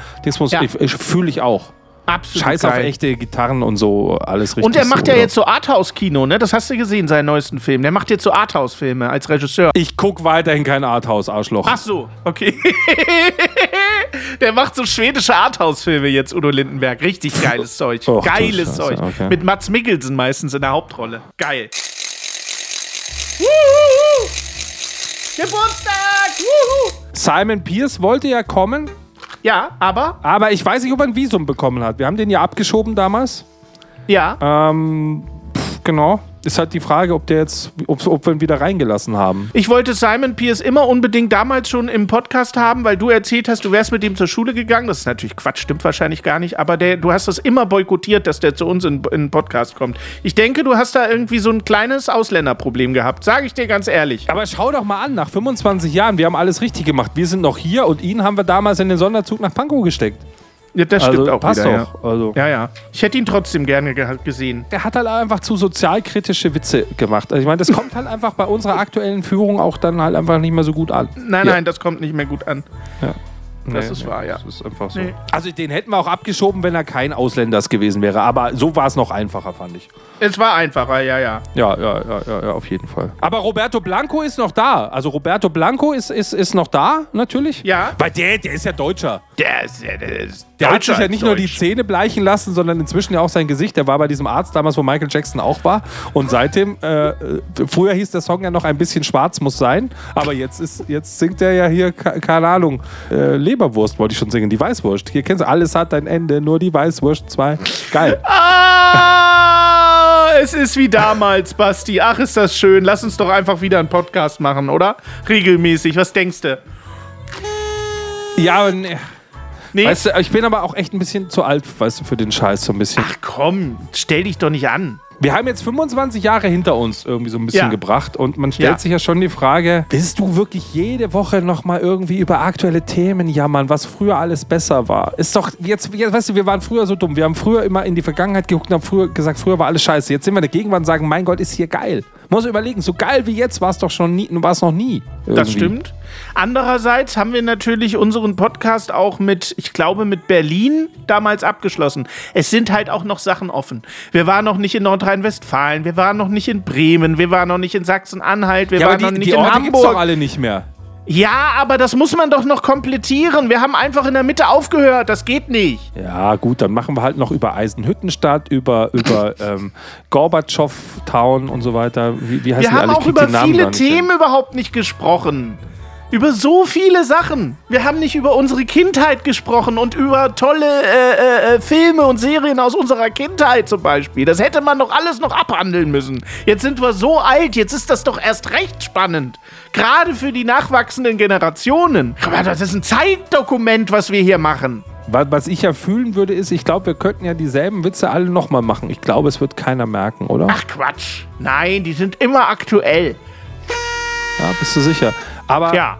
S2: Ja.
S1: ich, ich fühle ich auch.
S2: Absolut
S1: Scheiß auf
S2: geil.
S1: echte Gitarren und so, alles richtig.
S2: Und er macht
S1: so,
S2: ja
S1: oder?
S2: jetzt so Arthouse-Kino, ne? Das hast du gesehen, seinen neuesten Film. Der macht jetzt so Arthouse-Filme als Regisseur.
S1: Ich guck weiterhin kein Arthouse, Arschloch.
S2: Ach so, okay. Der macht so schwedische Arthouse-Filme jetzt, Udo Lindenberg. Richtig geiles Zeug.
S1: Och,
S2: Geiles Zeug.
S1: okay.
S2: Mit Mats Mikkelsen meistens in der Hauptrolle. Geil. Geburtstag! Wuhu!
S1: Simon Pierce wollte ja kommen,
S2: Ja, aber?
S1: aber ich weiß nicht, ob er ein Visum bekommen hat. Wir haben den ja abgeschoben damals.
S2: Ja.
S1: Ähm, pff, genau. Ist halt die Frage, ob der jetzt, ob, ob wir ihn wieder reingelassen haben.
S2: Ich wollte Simon Pierce immer unbedingt damals schon im Podcast haben, weil du erzählt hast, du wärst mit ihm zur Schule gegangen. Das ist natürlich Quatsch, stimmt wahrscheinlich gar nicht. Aber der, du hast das immer boykottiert, dass der zu uns in, in den Podcast kommt. Ich denke, du hast da irgendwie so ein kleines Ausländerproblem gehabt. Sage ich dir ganz ehrlich.
S1: Aber schau doch mal an, nach 25 Jahren, wir haben alles richtig gemacht. Wir sind noch hier und ihn haben wir damals in den Sonderzug nach Pankow gesteckt.
S2: Ja, das
S1: Also
S2: stimmt auch
S1: passt
S2: wieder,
S1: doch. Also.
S2: Ja. ja, ja. Ich hätte ihn trotzdem gerne ge gesehen.
S1: Der hat halt einfach zu sozialkritische Witze gemacht. Also ich meine, das kommt halt einfach bei unserer aktuellen Führung auch dann halt einfach nicht mehr so gut an.
S2: Nein,
S1: Ja.
S2: nein, das kommt nicht mehr gut an. Das ist wahr, ja.
S1: Das ist einfach so.
S2: Nee.
S1: Also den hätten wir auch abgeschoben, wenn er kein Ausländers gewesen wäre. Aber so war es noch einfacher, fand ich.
S2: Es war einfacher, ja, ja.
S1: Ja, ja, ja, ja, ja, auf jeden Fall. Aber Roberto Blanco ist noch da. Also Roberto Blanco ist, ist, ist noch da, natürlich.
S2: Ja.
S1: Weil der, der ist ja Deutscher.
S2: Der ist, der ist
S1: Der hat sich ja nicht nur die
S2: Deutsch.
S1: Zähne bleichen lassen, sondern inzwischen ja auch sein Gesicht. Der war bei diesem Arzt damals, wo Michael Jackson auch war. Und seitdem, äh, äh, früher hieß der Song ja noch ein bisschen schwarz muss sein. Aber jetzt, ist, jetzt singt er ja hier, ke- keine Ahnung, äh, Leberwurst wollte ich schon singen, die Weißwurst. Hier kennst du, alles hat ein Ende, nur die Weißwurst 2. Geil.
S2: Ah, es ist wie damals, Basti. Ach, ist das schön. Lass uns doch einfach wieder einen Podcast machen, oder? Regelmäßig. Was denkst du?
S1: Ja, aber nee.
S2: Nee?
S1: Weißt du, ich bin aber auch echt ein bisschen zu alt, weißt du, für den Scheiß so ein bisschen.
S2: Ach komm, stell dich doch nicht an.
S1: Wir haben jetzt 25 Jahre hinter uns irgendwie so ein bisschen
S2: Ja.
S1: gebracht und man stellt
S2: Ja.
S1: sich ja schon die Frage, willst du wirklich jede Woche nochmal irgendwie über aktuelle Themen jammern, was früher alles besser war? Ist doch jetzt, jetzt, weißt du, wir waren früher so dumm. Wir haben früher immer in die Vergangenheit geguckt und haben früher gesagt, früher war alles scheiße. Jetzt sind wir in der Gegenwart und sagen, mein Gott, ist hier geil. Muss überlegen, so geil wie jetzt war es doch schon nie, war es noch nie.
S2: Das
S1: irgendwie.
S2: stimmt. Andererseits haben wir natürlich unseren Podcast auch mit, ich glaube, mit Berlin damals abgeschlossen. Es sind halt auch noch Sachen offen. Wir waren noch nicht in Nordrhein-Westfalen, wir waren noch nicht in Bremen, wir waren noch nicht in Sachsen-Anhalt, wir
S1: Ja,
S2: waren
S1: die,
S2: noch nicht
S1: die
S2: in
S1: Orte gibt's doch
S2: Hamburg.
S1: alle nicht mehr.
S2: Ja, aber das muss man doch noch komplettieren. Wir haben einfach in der Mitte aufgehört. Das geht nicht.
S1: Ja, gut, dann machen wir halt noch über Eisenhüttenstadt, über, über ähm, Gorbatschow Town und so weiter. Wie, wie heißen
S2: Wir
S1: die
S2: haben
S1: alle?
S2: Auch
S1: krieg
S2: über viele
S1: hin.
S2: Themen überhaupt nicht gesprochen. Über so viele Sachen. Wir haben nicht über unsere Kindheit gesprochen und über tolle äh, äh, äh, Filme und Serien aus unserer Kindheit zum Beispiel. Das hätte man doch alles noch abhandeln müssen. Jetzt sind wir so alt, jetzt ist das doch erst recht spannend. Gerade für die nachwachsenden Generationen. Aber das ist ein Zeitdokument, was wir hier machen.
S1: Wa- Was ich ja fühlen würde, ist, ich glaube, wir könnten ja dieselben Witze alle nochmal machen. Ich glaube, es wird keiner merken, oder?
S2: Ach Quatsch. Nein, die sind immer aktuell.
S1: Ja, bist du sicher? Aber
S2: Ja.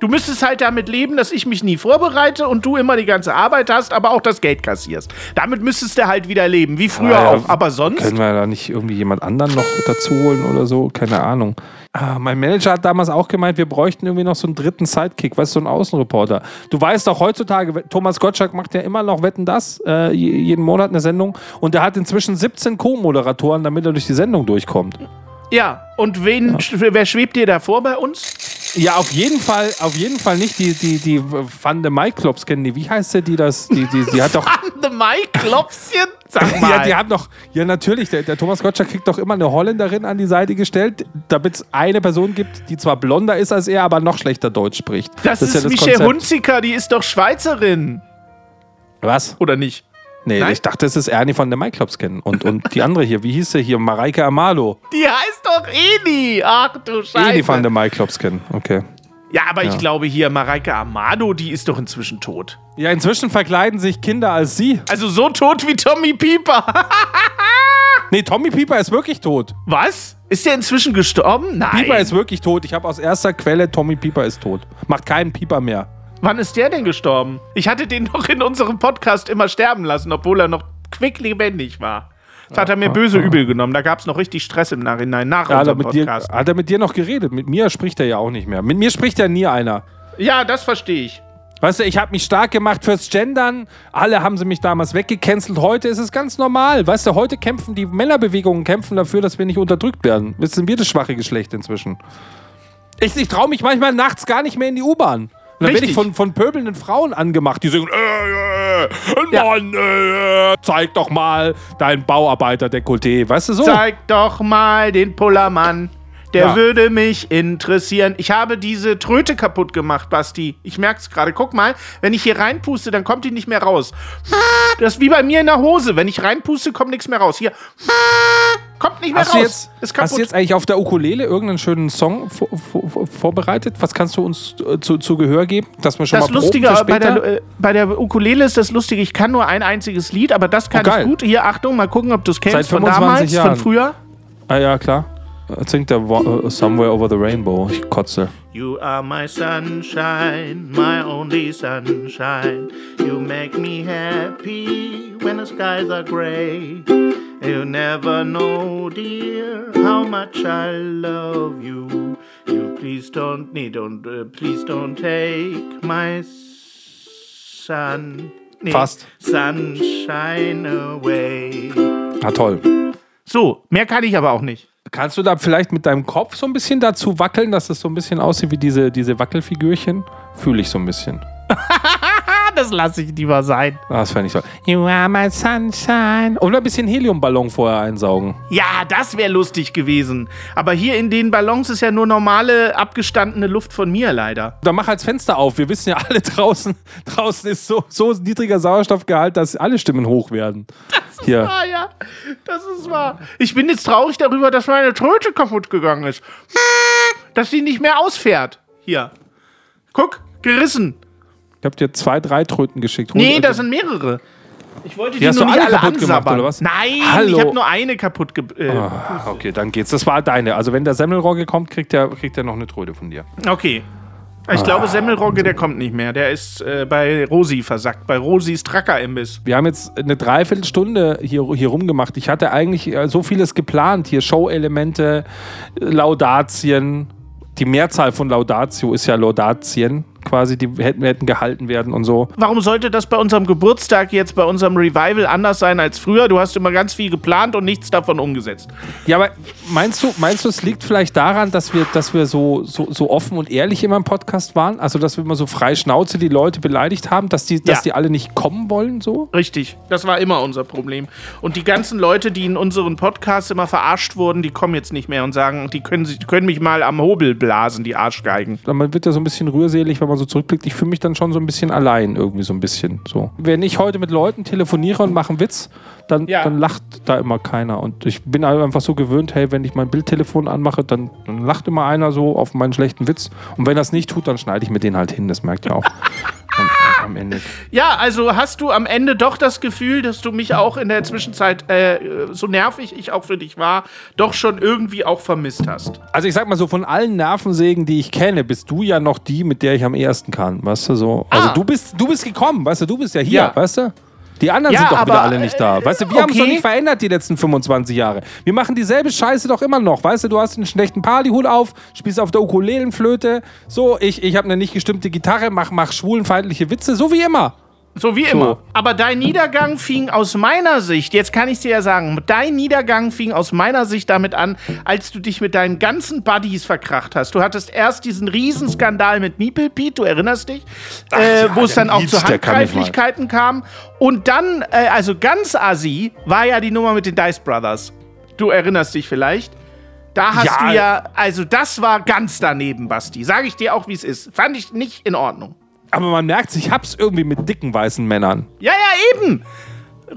S2: Du müsstest halt damit leben, dass ich mich nie vorbereite und du immer die ganze Arbeit hast, aber auch das Geld kassierst. Damit müsstest du halt wieder leben, wie früher
S1: Ah, ja,
S2: auch. Aber sonst.
S1: können wir da nicht irgendwie jemand anderen noch dazu holen oder so? Keine Ahnung. Ah, mein Manager hat damals auch gemeint, wir bräuchten irgendwie noch so einen dritten Sidekick, weißt du, so einen Außenreporter. Du weißt auch heutzutage, Thomas Gottschalk macht ja immer noch Wetten das, äh, je- jeden Monat eine Sendung und der hat inzwischen 17 Co-Moderatoren, damit er durch die Sendung durchkommt.
S2: Ja, und wen, sch- wer schwebt dir da vor bei uns?
S1: Ja, auf jeden Fall, auf jeden Fall nicht die, die, die Van de Maiklops kennen die. Wie heißt der, die das, die, die, die hat doch.
S2: Ande Mai Klopschen? Sag mal.
S1: Ja, die haben doch, ja natürlich, der, der Thomas Gottschalk kriegt doch immer eine Holländerin an die Seite gestellt, damit es eine Person gibt, die zwar blonder ist als er, aber noch schlechter Deutsch spricht.
S2: das, ist,
S1: ja das
S2: Michelle. Hunziker, die ist doch Schweizerin.
S1: Was?
S2: Oder nicht?
S1: Nee,
S2: Nein?
S1: ich dachte, es ist Ernie von der Maiklops kennen. Und, und die andere hier, wie hieß sie hier? Mareike Amalo.
S2: Die heißt doch Eni. Ach du Scheiße.
S1: Ernie von der Maiklops kennen. Okay.
S2: ja, aber ich glaube hier, Mareike Amado, die ist doch inzwischen tot.
S1: Ja, inzwischen verkleiden sich Kinder als sie.
S2: Also so tot wie Tommy Pieper.
S1: Nee, Tommy Pieper ist wirklich tot.
S2: Was? Ist der inzwischen gestorben? Nein.
S1: Pieper ist wirklich tot. Ich habe aus erster Quelle, Tommy Pieper ist tot. Macht keinen Pieper mehr.
S2: Wann ist der denn gestorben? Ich hatte den noch in unserem Podcast immer sterben lassen, obwohl er noch quicklebendig war. Das hat er mir böse übel genommen. Da gab es noch richtig Stress im Nachhinein nach
S1: Ja, hat, er
S2: unserem
S1: mit dir,
S2: Podcast.
S1: hat er mit dir noch geredet? Mit mir spricht er ja auch nicht mehr. Mit mir spricht ja nie einer.
S2: Ja, das verstehe ich.
S1: Weißt du, ich habe mich stark gemacht fürs Gendern. Alle haben sie mich damals weggecancelt. Heute ist es ganz normal. Weißt du, heute kämpfen die Männerbewegungen kämpfen dafür, dass wir nicht unterdrückt werden. Jetzt sind wir das schwache Geschlecht inzwischen. Ich, ich traue mich manchmal nachts gar nicht mehr in die U-Bahn. Und dann werde ich von, von pöbelnden Frauen angemacht, die sagen, äh, äh,
S2: Ja.
S1: Mann, äh, zeig doch mal dein Bauarbeiter-Dekolleté. Weißt du so?
S2: Zeig doch mal den Pullermann. Der
S1: Ja.
S2: würde mich interessieren. Ich habe diese Tröte kaputt gemacht, Basti. Ich merk's gerade. Guck mal, wenn ich hier reinpuste, dann kommt die nicht mehr raus. Das ist wie bei mir in der Hose. Wenn ich reinpuste, kommt nichts mehr raus. Hier. Kommt nicht mehr
S1: Hast
S2: raus.
S1: jetzt,
S2: ist
S1: hast
S2: kaputt.
S1: du jetzt eigentlich auf der Ukulele irgendeinen schönen Song vor, vor, vorbereitet? Was kannst du uns äh, zu, zu Gehör geben? Dass wir schon
S2: das
S1: mal
S2: Lustige bei der, äh, bei der Ukulele ist das Lustige, ich kann nur ein einziges Lied, aber das kann
S1: Oh,
S2: ich gut. Hier, Achtung, mal gucken, ob du es kennst
S1: Seit
S2: von
S1: 25
S2: damals,
S1: Jahren.
S2: von früher.
S1: Ah ja, klar. Singt der Wo- äh, Somewhere Over the Rainbow. Ich kotze.
S2: You are my sunshine, my only sunshine. You make me happy when the skies are gray. You never know, dear, how much I love you. You please don't, nee, don't, uh, please don't take my sun. Nee,
S1: Fast.
S2: Sunshine away.
S1: Ah, toll.
S2: So, mehr kann ich aber auch nicht.
S1: Kannst du da vielleicht mit deinem Kopf so ein bisschen dazu wackeln, dass es so ein bisschen aussieht wie diese, diese Wackelfigürchen? Fühle ich so ein bisschen.
S2: Das lasse ich lieber sein.
S1: Ah, das fände ich toll. You are my sunshine. Oder ein bisschen Heliumballon vorher einsaugen.
S2: Ja, das wäre lustig gewesen. Aber hier in den Ballons ist ja nur normale, abgestandene Luft von mir leider.
S1: Dann mach halt das Fenster auf. Wir wissen ja alle draußen, draußen ist so, so niedriger Sauerstoffgehalt, dass alle Stimmen hoch werden. Hier.
S2: Ah ja, das ist wahr. Ich bin jetzt traurig darüber, dass meine Tröte kaputt gegangen ist. Dass sie nicht mehr ausfährt. Hier. Guck, gerissen.
S1: Ich hab dir zwei, drei Tröten geschickt.
S2: Nee,
S1: Hol-
S2: das sind mehrere. Ich wollte die,
S1: hast
S2: nur
S1: du
S2: nicht
S1: alle
S2: alle
S1: kaputt gemacht, oder was?
S2: Nein,
S1: Hallo.
S2: ich habe nur eine kaputt ge äh,
S1: Ah, Okay, dann geht's. Das war deine. Also wenn der Semmelrogge kommt, kriegt er kriegt er noch eine Tröte von dir.
S2: Okay. Ich glaube, Semmelrogge, der kommt nicht mehr. Der ist äh, bei Rosi versackt. Bei Rosis Tracker-Imbiss.
S1: Wir haben jetzt eine Dreiviertelstunde hier, hier rumgemacht. Ich hatte eigentlich äh, so vieles geplant. Hier Show-Elemente, Laudatien. Die Mehrzahl von Laudatio ist ja Laudatien. Quasi, die hätten, hätten gehalten werden und so.
S2: Warum sollte das bei unserem Geburtstag jetzt, bei unserem Revival anders sein als früher? Du hast immer ganz viel geplant und nichts davon umgesetzt.
S1: Ja, aber meinst du, meinst du, es liegt vielleicht daran, dass wir, dass wir so, so, so offen und ehrlich immer im Podcast waren? Also, dass wir immer so frei Schnauze die Leute beleidigt haben, dass die, dass
S2: Ja.
S1: die alle nicht kommen wollen, so?
S2: Richtig, das war immer unser Problem. Und die ganzen Leute, die in unseren Podcasts immer verarscht wurden, die kommen jetzt nicht mehr und sagen, die können, können mich mal am Hobel blasen, die Arschgeigen.
S1: Man wird ja so ein bisschen rührselig, wenn man so zurückblickt. Ich fühle mich dann schon so ein bisschen allein, irgendwie so ein bisschen. So. Wenn ich heute mit Leuten telefoniere und mache einen Witz, dann,
S2: Ja.
S1: dann lacht da immer keiner. Und ich bin halt einfach so gewöhnt, hey, wenn ich mein Bildtelefon anmache, dann, dann lacht immer einer so auf meinen schlechten Witz. Und wenn das nicht tut, dann schneide ich mir den halt hin. Das merkt ihr auch am, am Ende.
S2: Ja, also hast du am Ende doch das Gefühl, dass du mich auch in der Zwischenzeit, äh, so nervig ich auch für dich war, doch schon irgendwie auch vermisst hast.
S1: Also ich sag mal so, von allen Nervensägen, die ich kenne, bist du ja noch die, mit der ich am ehesten kann, weißt du so. Also
S2: Ah.
S1: du bist, du bist gekommen, weißt du, du bist ja hier,
S2: Ja.
S1: weißt du? Die anderen
S2: Ja,
S1: sind doch wieder alle nicht da.
S2: äh,
S1: Weißt du, wir haben uns doch
S2: okay.
S1: nicht verändert die letzten 25 Jahre. Wir machen dieselbe Scheiße doch immer noch. Weißt du, du hast einen schlechten Partyhut auf, spielst auf der Ukulelenflöte. So, ich, ich habe eine nicht gestimmte Gitarre, mach, mach schwulenfeindliche Witze, so wie immer.
S2: So wie immer. Aber dein Niedergang fing aus meiner Sicht, jetzt kann ich dir ja sagen, dein Niedergang fing aus meiner Sicht damit an, als du dich mit deinen ganzen Buddies verkracht hast. Du hattest erst diesen Riesenskandal mit Meeple Pete, du erinnerst dich, äh,
S1: ja,
S2: wo es dann auch zu. Handgreiflichkeiten kam. Und dann, äh, also ganz assi, war ja die Nummer mit den Dice Brothers. Du erinnerst dich vielleicht. Da hast
S1: Ja.
S2: du ja, also das war ganz daneben, Basti. Sage ich dir auch, wie es ist. Fand ich nicht in Ordnung.
S1: Aber man merkt, ich hab's irgendwie mit dicken weißen Männern.
S2: Ja, ja, eben.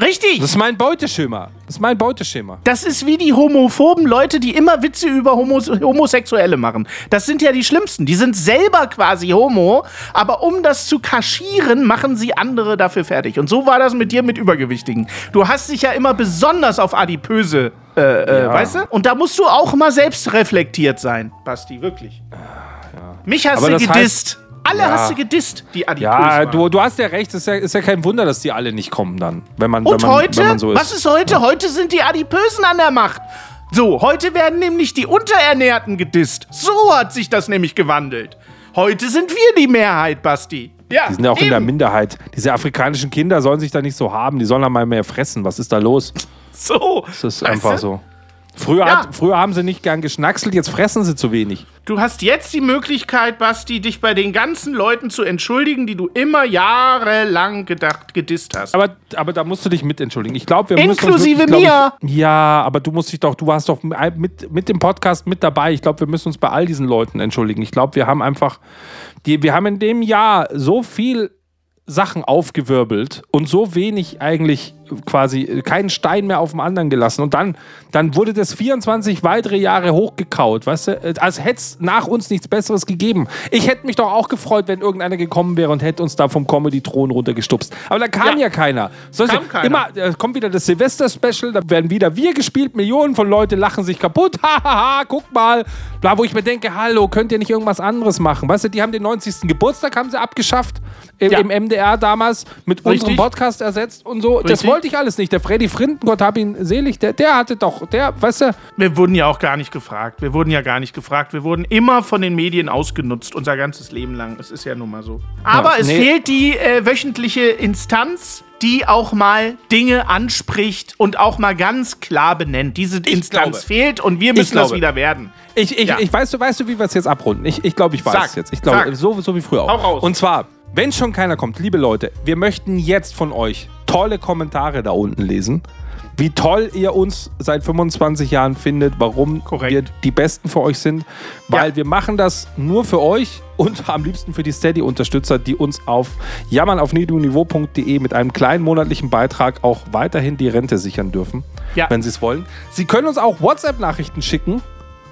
S2: Richtig.
S1: Das ist mein Beuteschema. Das ist mein Beuteschema.
S2: Das ist wie die homophoben Leute, die immer Witze über Homos Homosexuelle machen. Das sind ja die schlimmsten. Die sind selber quasi homo, aber um das zu kaschieren, machen sie andere dafür fertig. Und so war das mit dir mit Übergewichtigen. Du hast dich ja immer besonders auf Adipöse, äh, äh, weißt du? Und da musst du auch mal selbst reflektiert sein, Basti, wirklich. Mich hast
S1: Aber
S2: du
S1: das heißt-
S2: gedisst. Alle
S1: Ja.
S2: hast du gedisst, die Adipöse
S1: Ja, du, du hast ja recht. Es ist ja, ist ja kein Wunder, dass die alle nicht kommen dann. Wenn man,
S2: Und
S1: wenn man,
S2: heute?
S1: Wenn man so ist.
S2: Was ist heute? Heute sind die Adipösen an der Macht. So, heute werden nämlich die Unterernährten gedisst. So hat sich das nämlich gewandelt. Heute sind wir die Mehrheit, Basti. Ja,
S1: Die sind ja auch in der
S2: eben.
S1: Minderheit. Diese afrikanischen Kinder sollen sich da nicht so haben. Die sollen da mal mehr fressen. Was ist da los?
S2: So.
S1: Das ist
S2: Weißt
S1: einfach
S2: du?
S1: so. Früher,
S2: Ja.
S1: hat, früher haben sie nicht gern geschnackselt, jetzt fressen sie zu wenig.
S2: Du hast jetzt die Möglichkeit, Basti, dich bei den ganzen Leuten zu entschuldigen, die du immer jahrelang gedacht, gedisst hast.
S1: Aber, aber da musst du dich mit entschuldigen. Ich glaube, wir müssen uns
S2: Inklusive
S1: wirklich, glaub
S2: mir.
S1: Ich, ja, aber du musst dich doch, du warst doch mit, mit dem Podcast mit dabei. Ich glaube, wir müssen uns bei all diesen Leuten entschuldigen. Ich glaube, wir haben einfach, die, wir haben in dem Jahr so viel Sachen aufgewirbelt und so wenig eigentlich quasi keinen Stein mehr auf dem anderen gelassen. Und dann, dann wurde das 24 weitere Jahre hochgekaut, weißt du? Als hätte es nach uns nichts Besseres gegeben. Ich hätte mich doch auch gefreut, wenn irgendeiner gekommen wäre und hätte uns da vom Comedy-Thron runtergestupst. Aber da kam ja,
S2: Ja.
S1: keiner. So
S2: Kam keiner.
S1: Immer, da kommt wieder das Silvester-Special, da werden wieder wir gespielt, Millionen von Leute lachen sich kaputt. Hahaha, guck mal. Bla, wo ich mir denke, hallo, könnt ihr nicht irgendwas anderes machen? Weißt du, die haben den 90. Geburtstag haben sie abgeschafft im,
S2: Ja.
S1: im MDR damals mit unserem
S2: Richtig.
S1: Podcast ersetzt und so. Das
S2: Richtig.
S1: wollte ich alles nicht. Der Freddy Frinten, Gott hab ihn selig, der, der hatte doch, der, weißt du,
S2: Wir wurden ja auch gar nicht gefragt. Wir wurden ja gar nicht gefragt. Wir wurden immer von den Medien ausgenutzt, unser ganzes Leben lang. Es ist ja nun mal so. Aber es
S1: nee.
S2: fehlt die äh, wöchentliche Instanz, die auch mal Dinge anspricht und auch mal ganz klar benennt. Diese Instanz
S1: glaube.
S2: fehlt und wir müssen das wieder werden.
S1: Ich, ich,
S2: Ja.
S1: ich weißt du, weißt du, wie wir es jetzt abrunden? Ich, ich glaube, ich weiß es jetzt. Ich glaube, so, so wie früher auch.
S2: Hau raus.
S1: Und zwar, wenn schon keiner kommt, liebe Leute, wir möchten jetzt von euch tolle Kommentare da unten lesen. Wie toll ihr uns seit 25 Jahren findet, warum
S2: Korrekt.
S1: wir die Besten für euch sind. Weil
S2: Ja.
S1: wir machen das nur für euch und am liebsten für die Steady-Unterstützer, die uns auf jammernaufniedrigniveau.de mit einem kleinen monatlichen Beitrag auch weiterhin die Rente sichern dürfen,
S2: Ja.
S1: wenn sie es wollen. Sie können uns auch WhatsApp-Nachrichten schicken.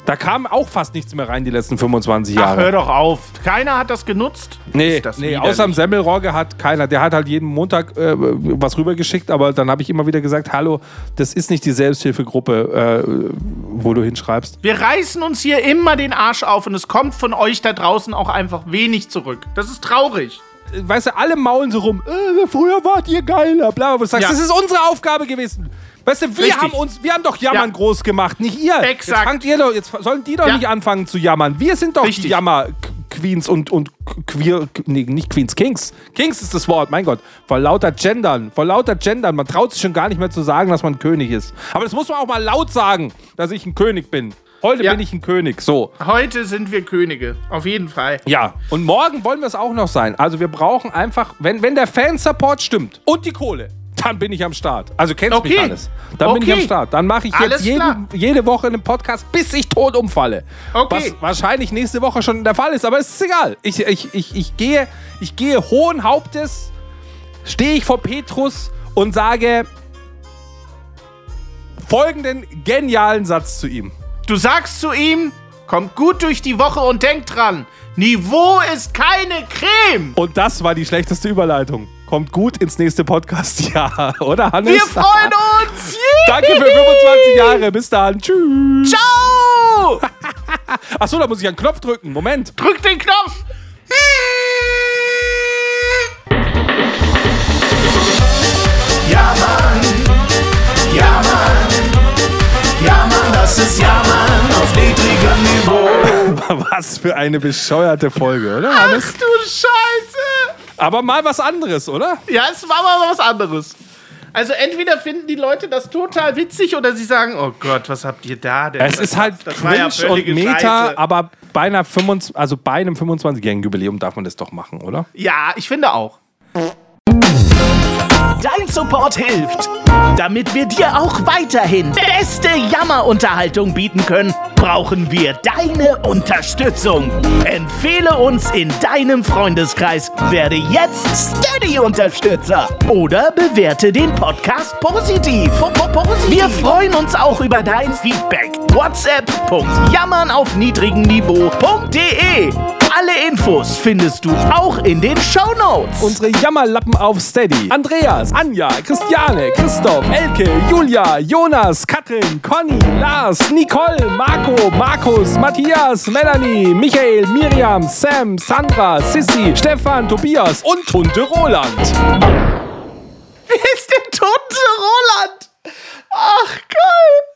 S1: Da kam auch fast nichts mehr rein die letzten 25
S2: Ach,
S1: Jahre.
S2: hör doch auf. Keiner hat das genutzt?
S1: Nee,
S2: das
S1: nee außer dem Semmelrogge hat keiner. Der hat halt jeden Montag äh, was rübergeschickt, aber dann habe ich immer wieder gesagt, hallo, das ist nicht die Selbsthilfegruppe, äh, wo du hinschreibst.
S2: Wir reißen uns hier immer den Arsch auf und es kommt von euch da draußen auch einfach wenig zurück. Das ist traurig.
S1: Weißt du, alle maulen so rum, äh, früher wart ihr geiler, bla, bla. Du sagst,
S2: Ja.
S1: das ist unsere Aufgabe gewesen. Weißt du, wir
S2: Richtig.
S1: haben uns, wir haben doch Jammern
S2: Ja.
S1: groß gemacht, nicht ihr.
S2: Exakt.
S1: Jetzt fangt ihr doch, jetzt sollen die doch
S2: Ja.
S1: nicht anfangen zu jammern. Wir sind doch
S2: Richtig.
S1: die Jammer-Queens und, und Queer, nee, nicht Queens, Kings. Kings ist das Wort, mein Gott. Vor lauter Gendern, vor lauter Gendern. Man traut sich schon gar nicht mehr zu sagen, dass man König ist. Aber das muss man auch mal laut sagen, dass ich ein König bin. Heute
S2: Ja.
S1: bin ich ein König, so.
S2: Heute sind wir Könige. Auf jeden Fall.
S1: Ja, und morgen wollen wir es auch noch sein. Also wir brauchen einfach, wenn, wenn der Fansupport stimmt und die Kohle, dann bin ich am Start. Also kennst mich
S2: Okay.
S1: alles. Dann bin ich am
S2: Okay.
S1: Start. Dann mache ich jetzt jeden, jede Woche einen Podcast, bis ich tot umfalle.
S2: Okay.
S1: Was wahrscheinlich nächste Woche schon der Fall ist, aber es ist egal. Ich, ich, ich, ich, gehe, ich gehe hohen Hauptes, stehe ich vor Petrus und sage folgenden genialen Satz zu ihm.
S2: Du sagst zu ihm, kommt gut durch die Woche und denkt dran, Niveau ist keine Creme.
S1: Und das war die schlechteste Überleitung. Kommt gut ins nächste Podcast-Jahr, oder Hannes?
S2: Wir freuen uns.
S1: Danke für 25 Jahre. Bis dann. Tschüss.
S2: Ciao.
S1: Achso, da muss ich einen Knopf drücken. Moment.
S2: Drück den Knopf.
S5: Ja, Mann. Ja, Mann. Ja, Mann, das ist Ja, Mann auf niedrigem Niveau.
S1: Was für eine bescheuerte Folge, oder, Hannes?
S2: Ach du Scheiße.
S1: Aber mal was anderes, oder?
S2: Ja, es war mal was anderes. Also entweder finden die Leute das total witzig oder sie sagen, oh Gott, was habt ihr da denn?
S1: Es ist halt
S2: das war ja
S1: cringe und Meta,
S2: Scheiße.
S1: aber bei, einer 25, also bei einem 25-jährigen Jubiläum darf man das doch machen, oder?
S2: Ja, ich finde auch.
S5: Dein Support hilft, damit wir dir auch weiterhin beste Jammerunterhaltung bieten können, brauchen wir deine Unterstützung. Empfehle uns in deinem Freundeskreis, werde jetzt Steady-Unterstützer oder bewerte den Podcast positiv. Po- po- positiv. Wir freuen uns auch über dein Feedback. WhatsApp.jammern auf niedrigem Niveau.de Alle Infos findest du auch in den Shownotes.
S1: Unsere Jammerlappen auf Steady. Andreas, Anja, Christiane, Christoph, Elke, Julia, Jonas, Katrin, Conny, Lars, Nicole, Marco, Markus, Matthias, Melanie, Michael, Miriam, Sam, Sandra, Sissy, Stefan, Tobias und Tunte Roland.
S2: Wer ist der Tunte Roland? Ach Gott.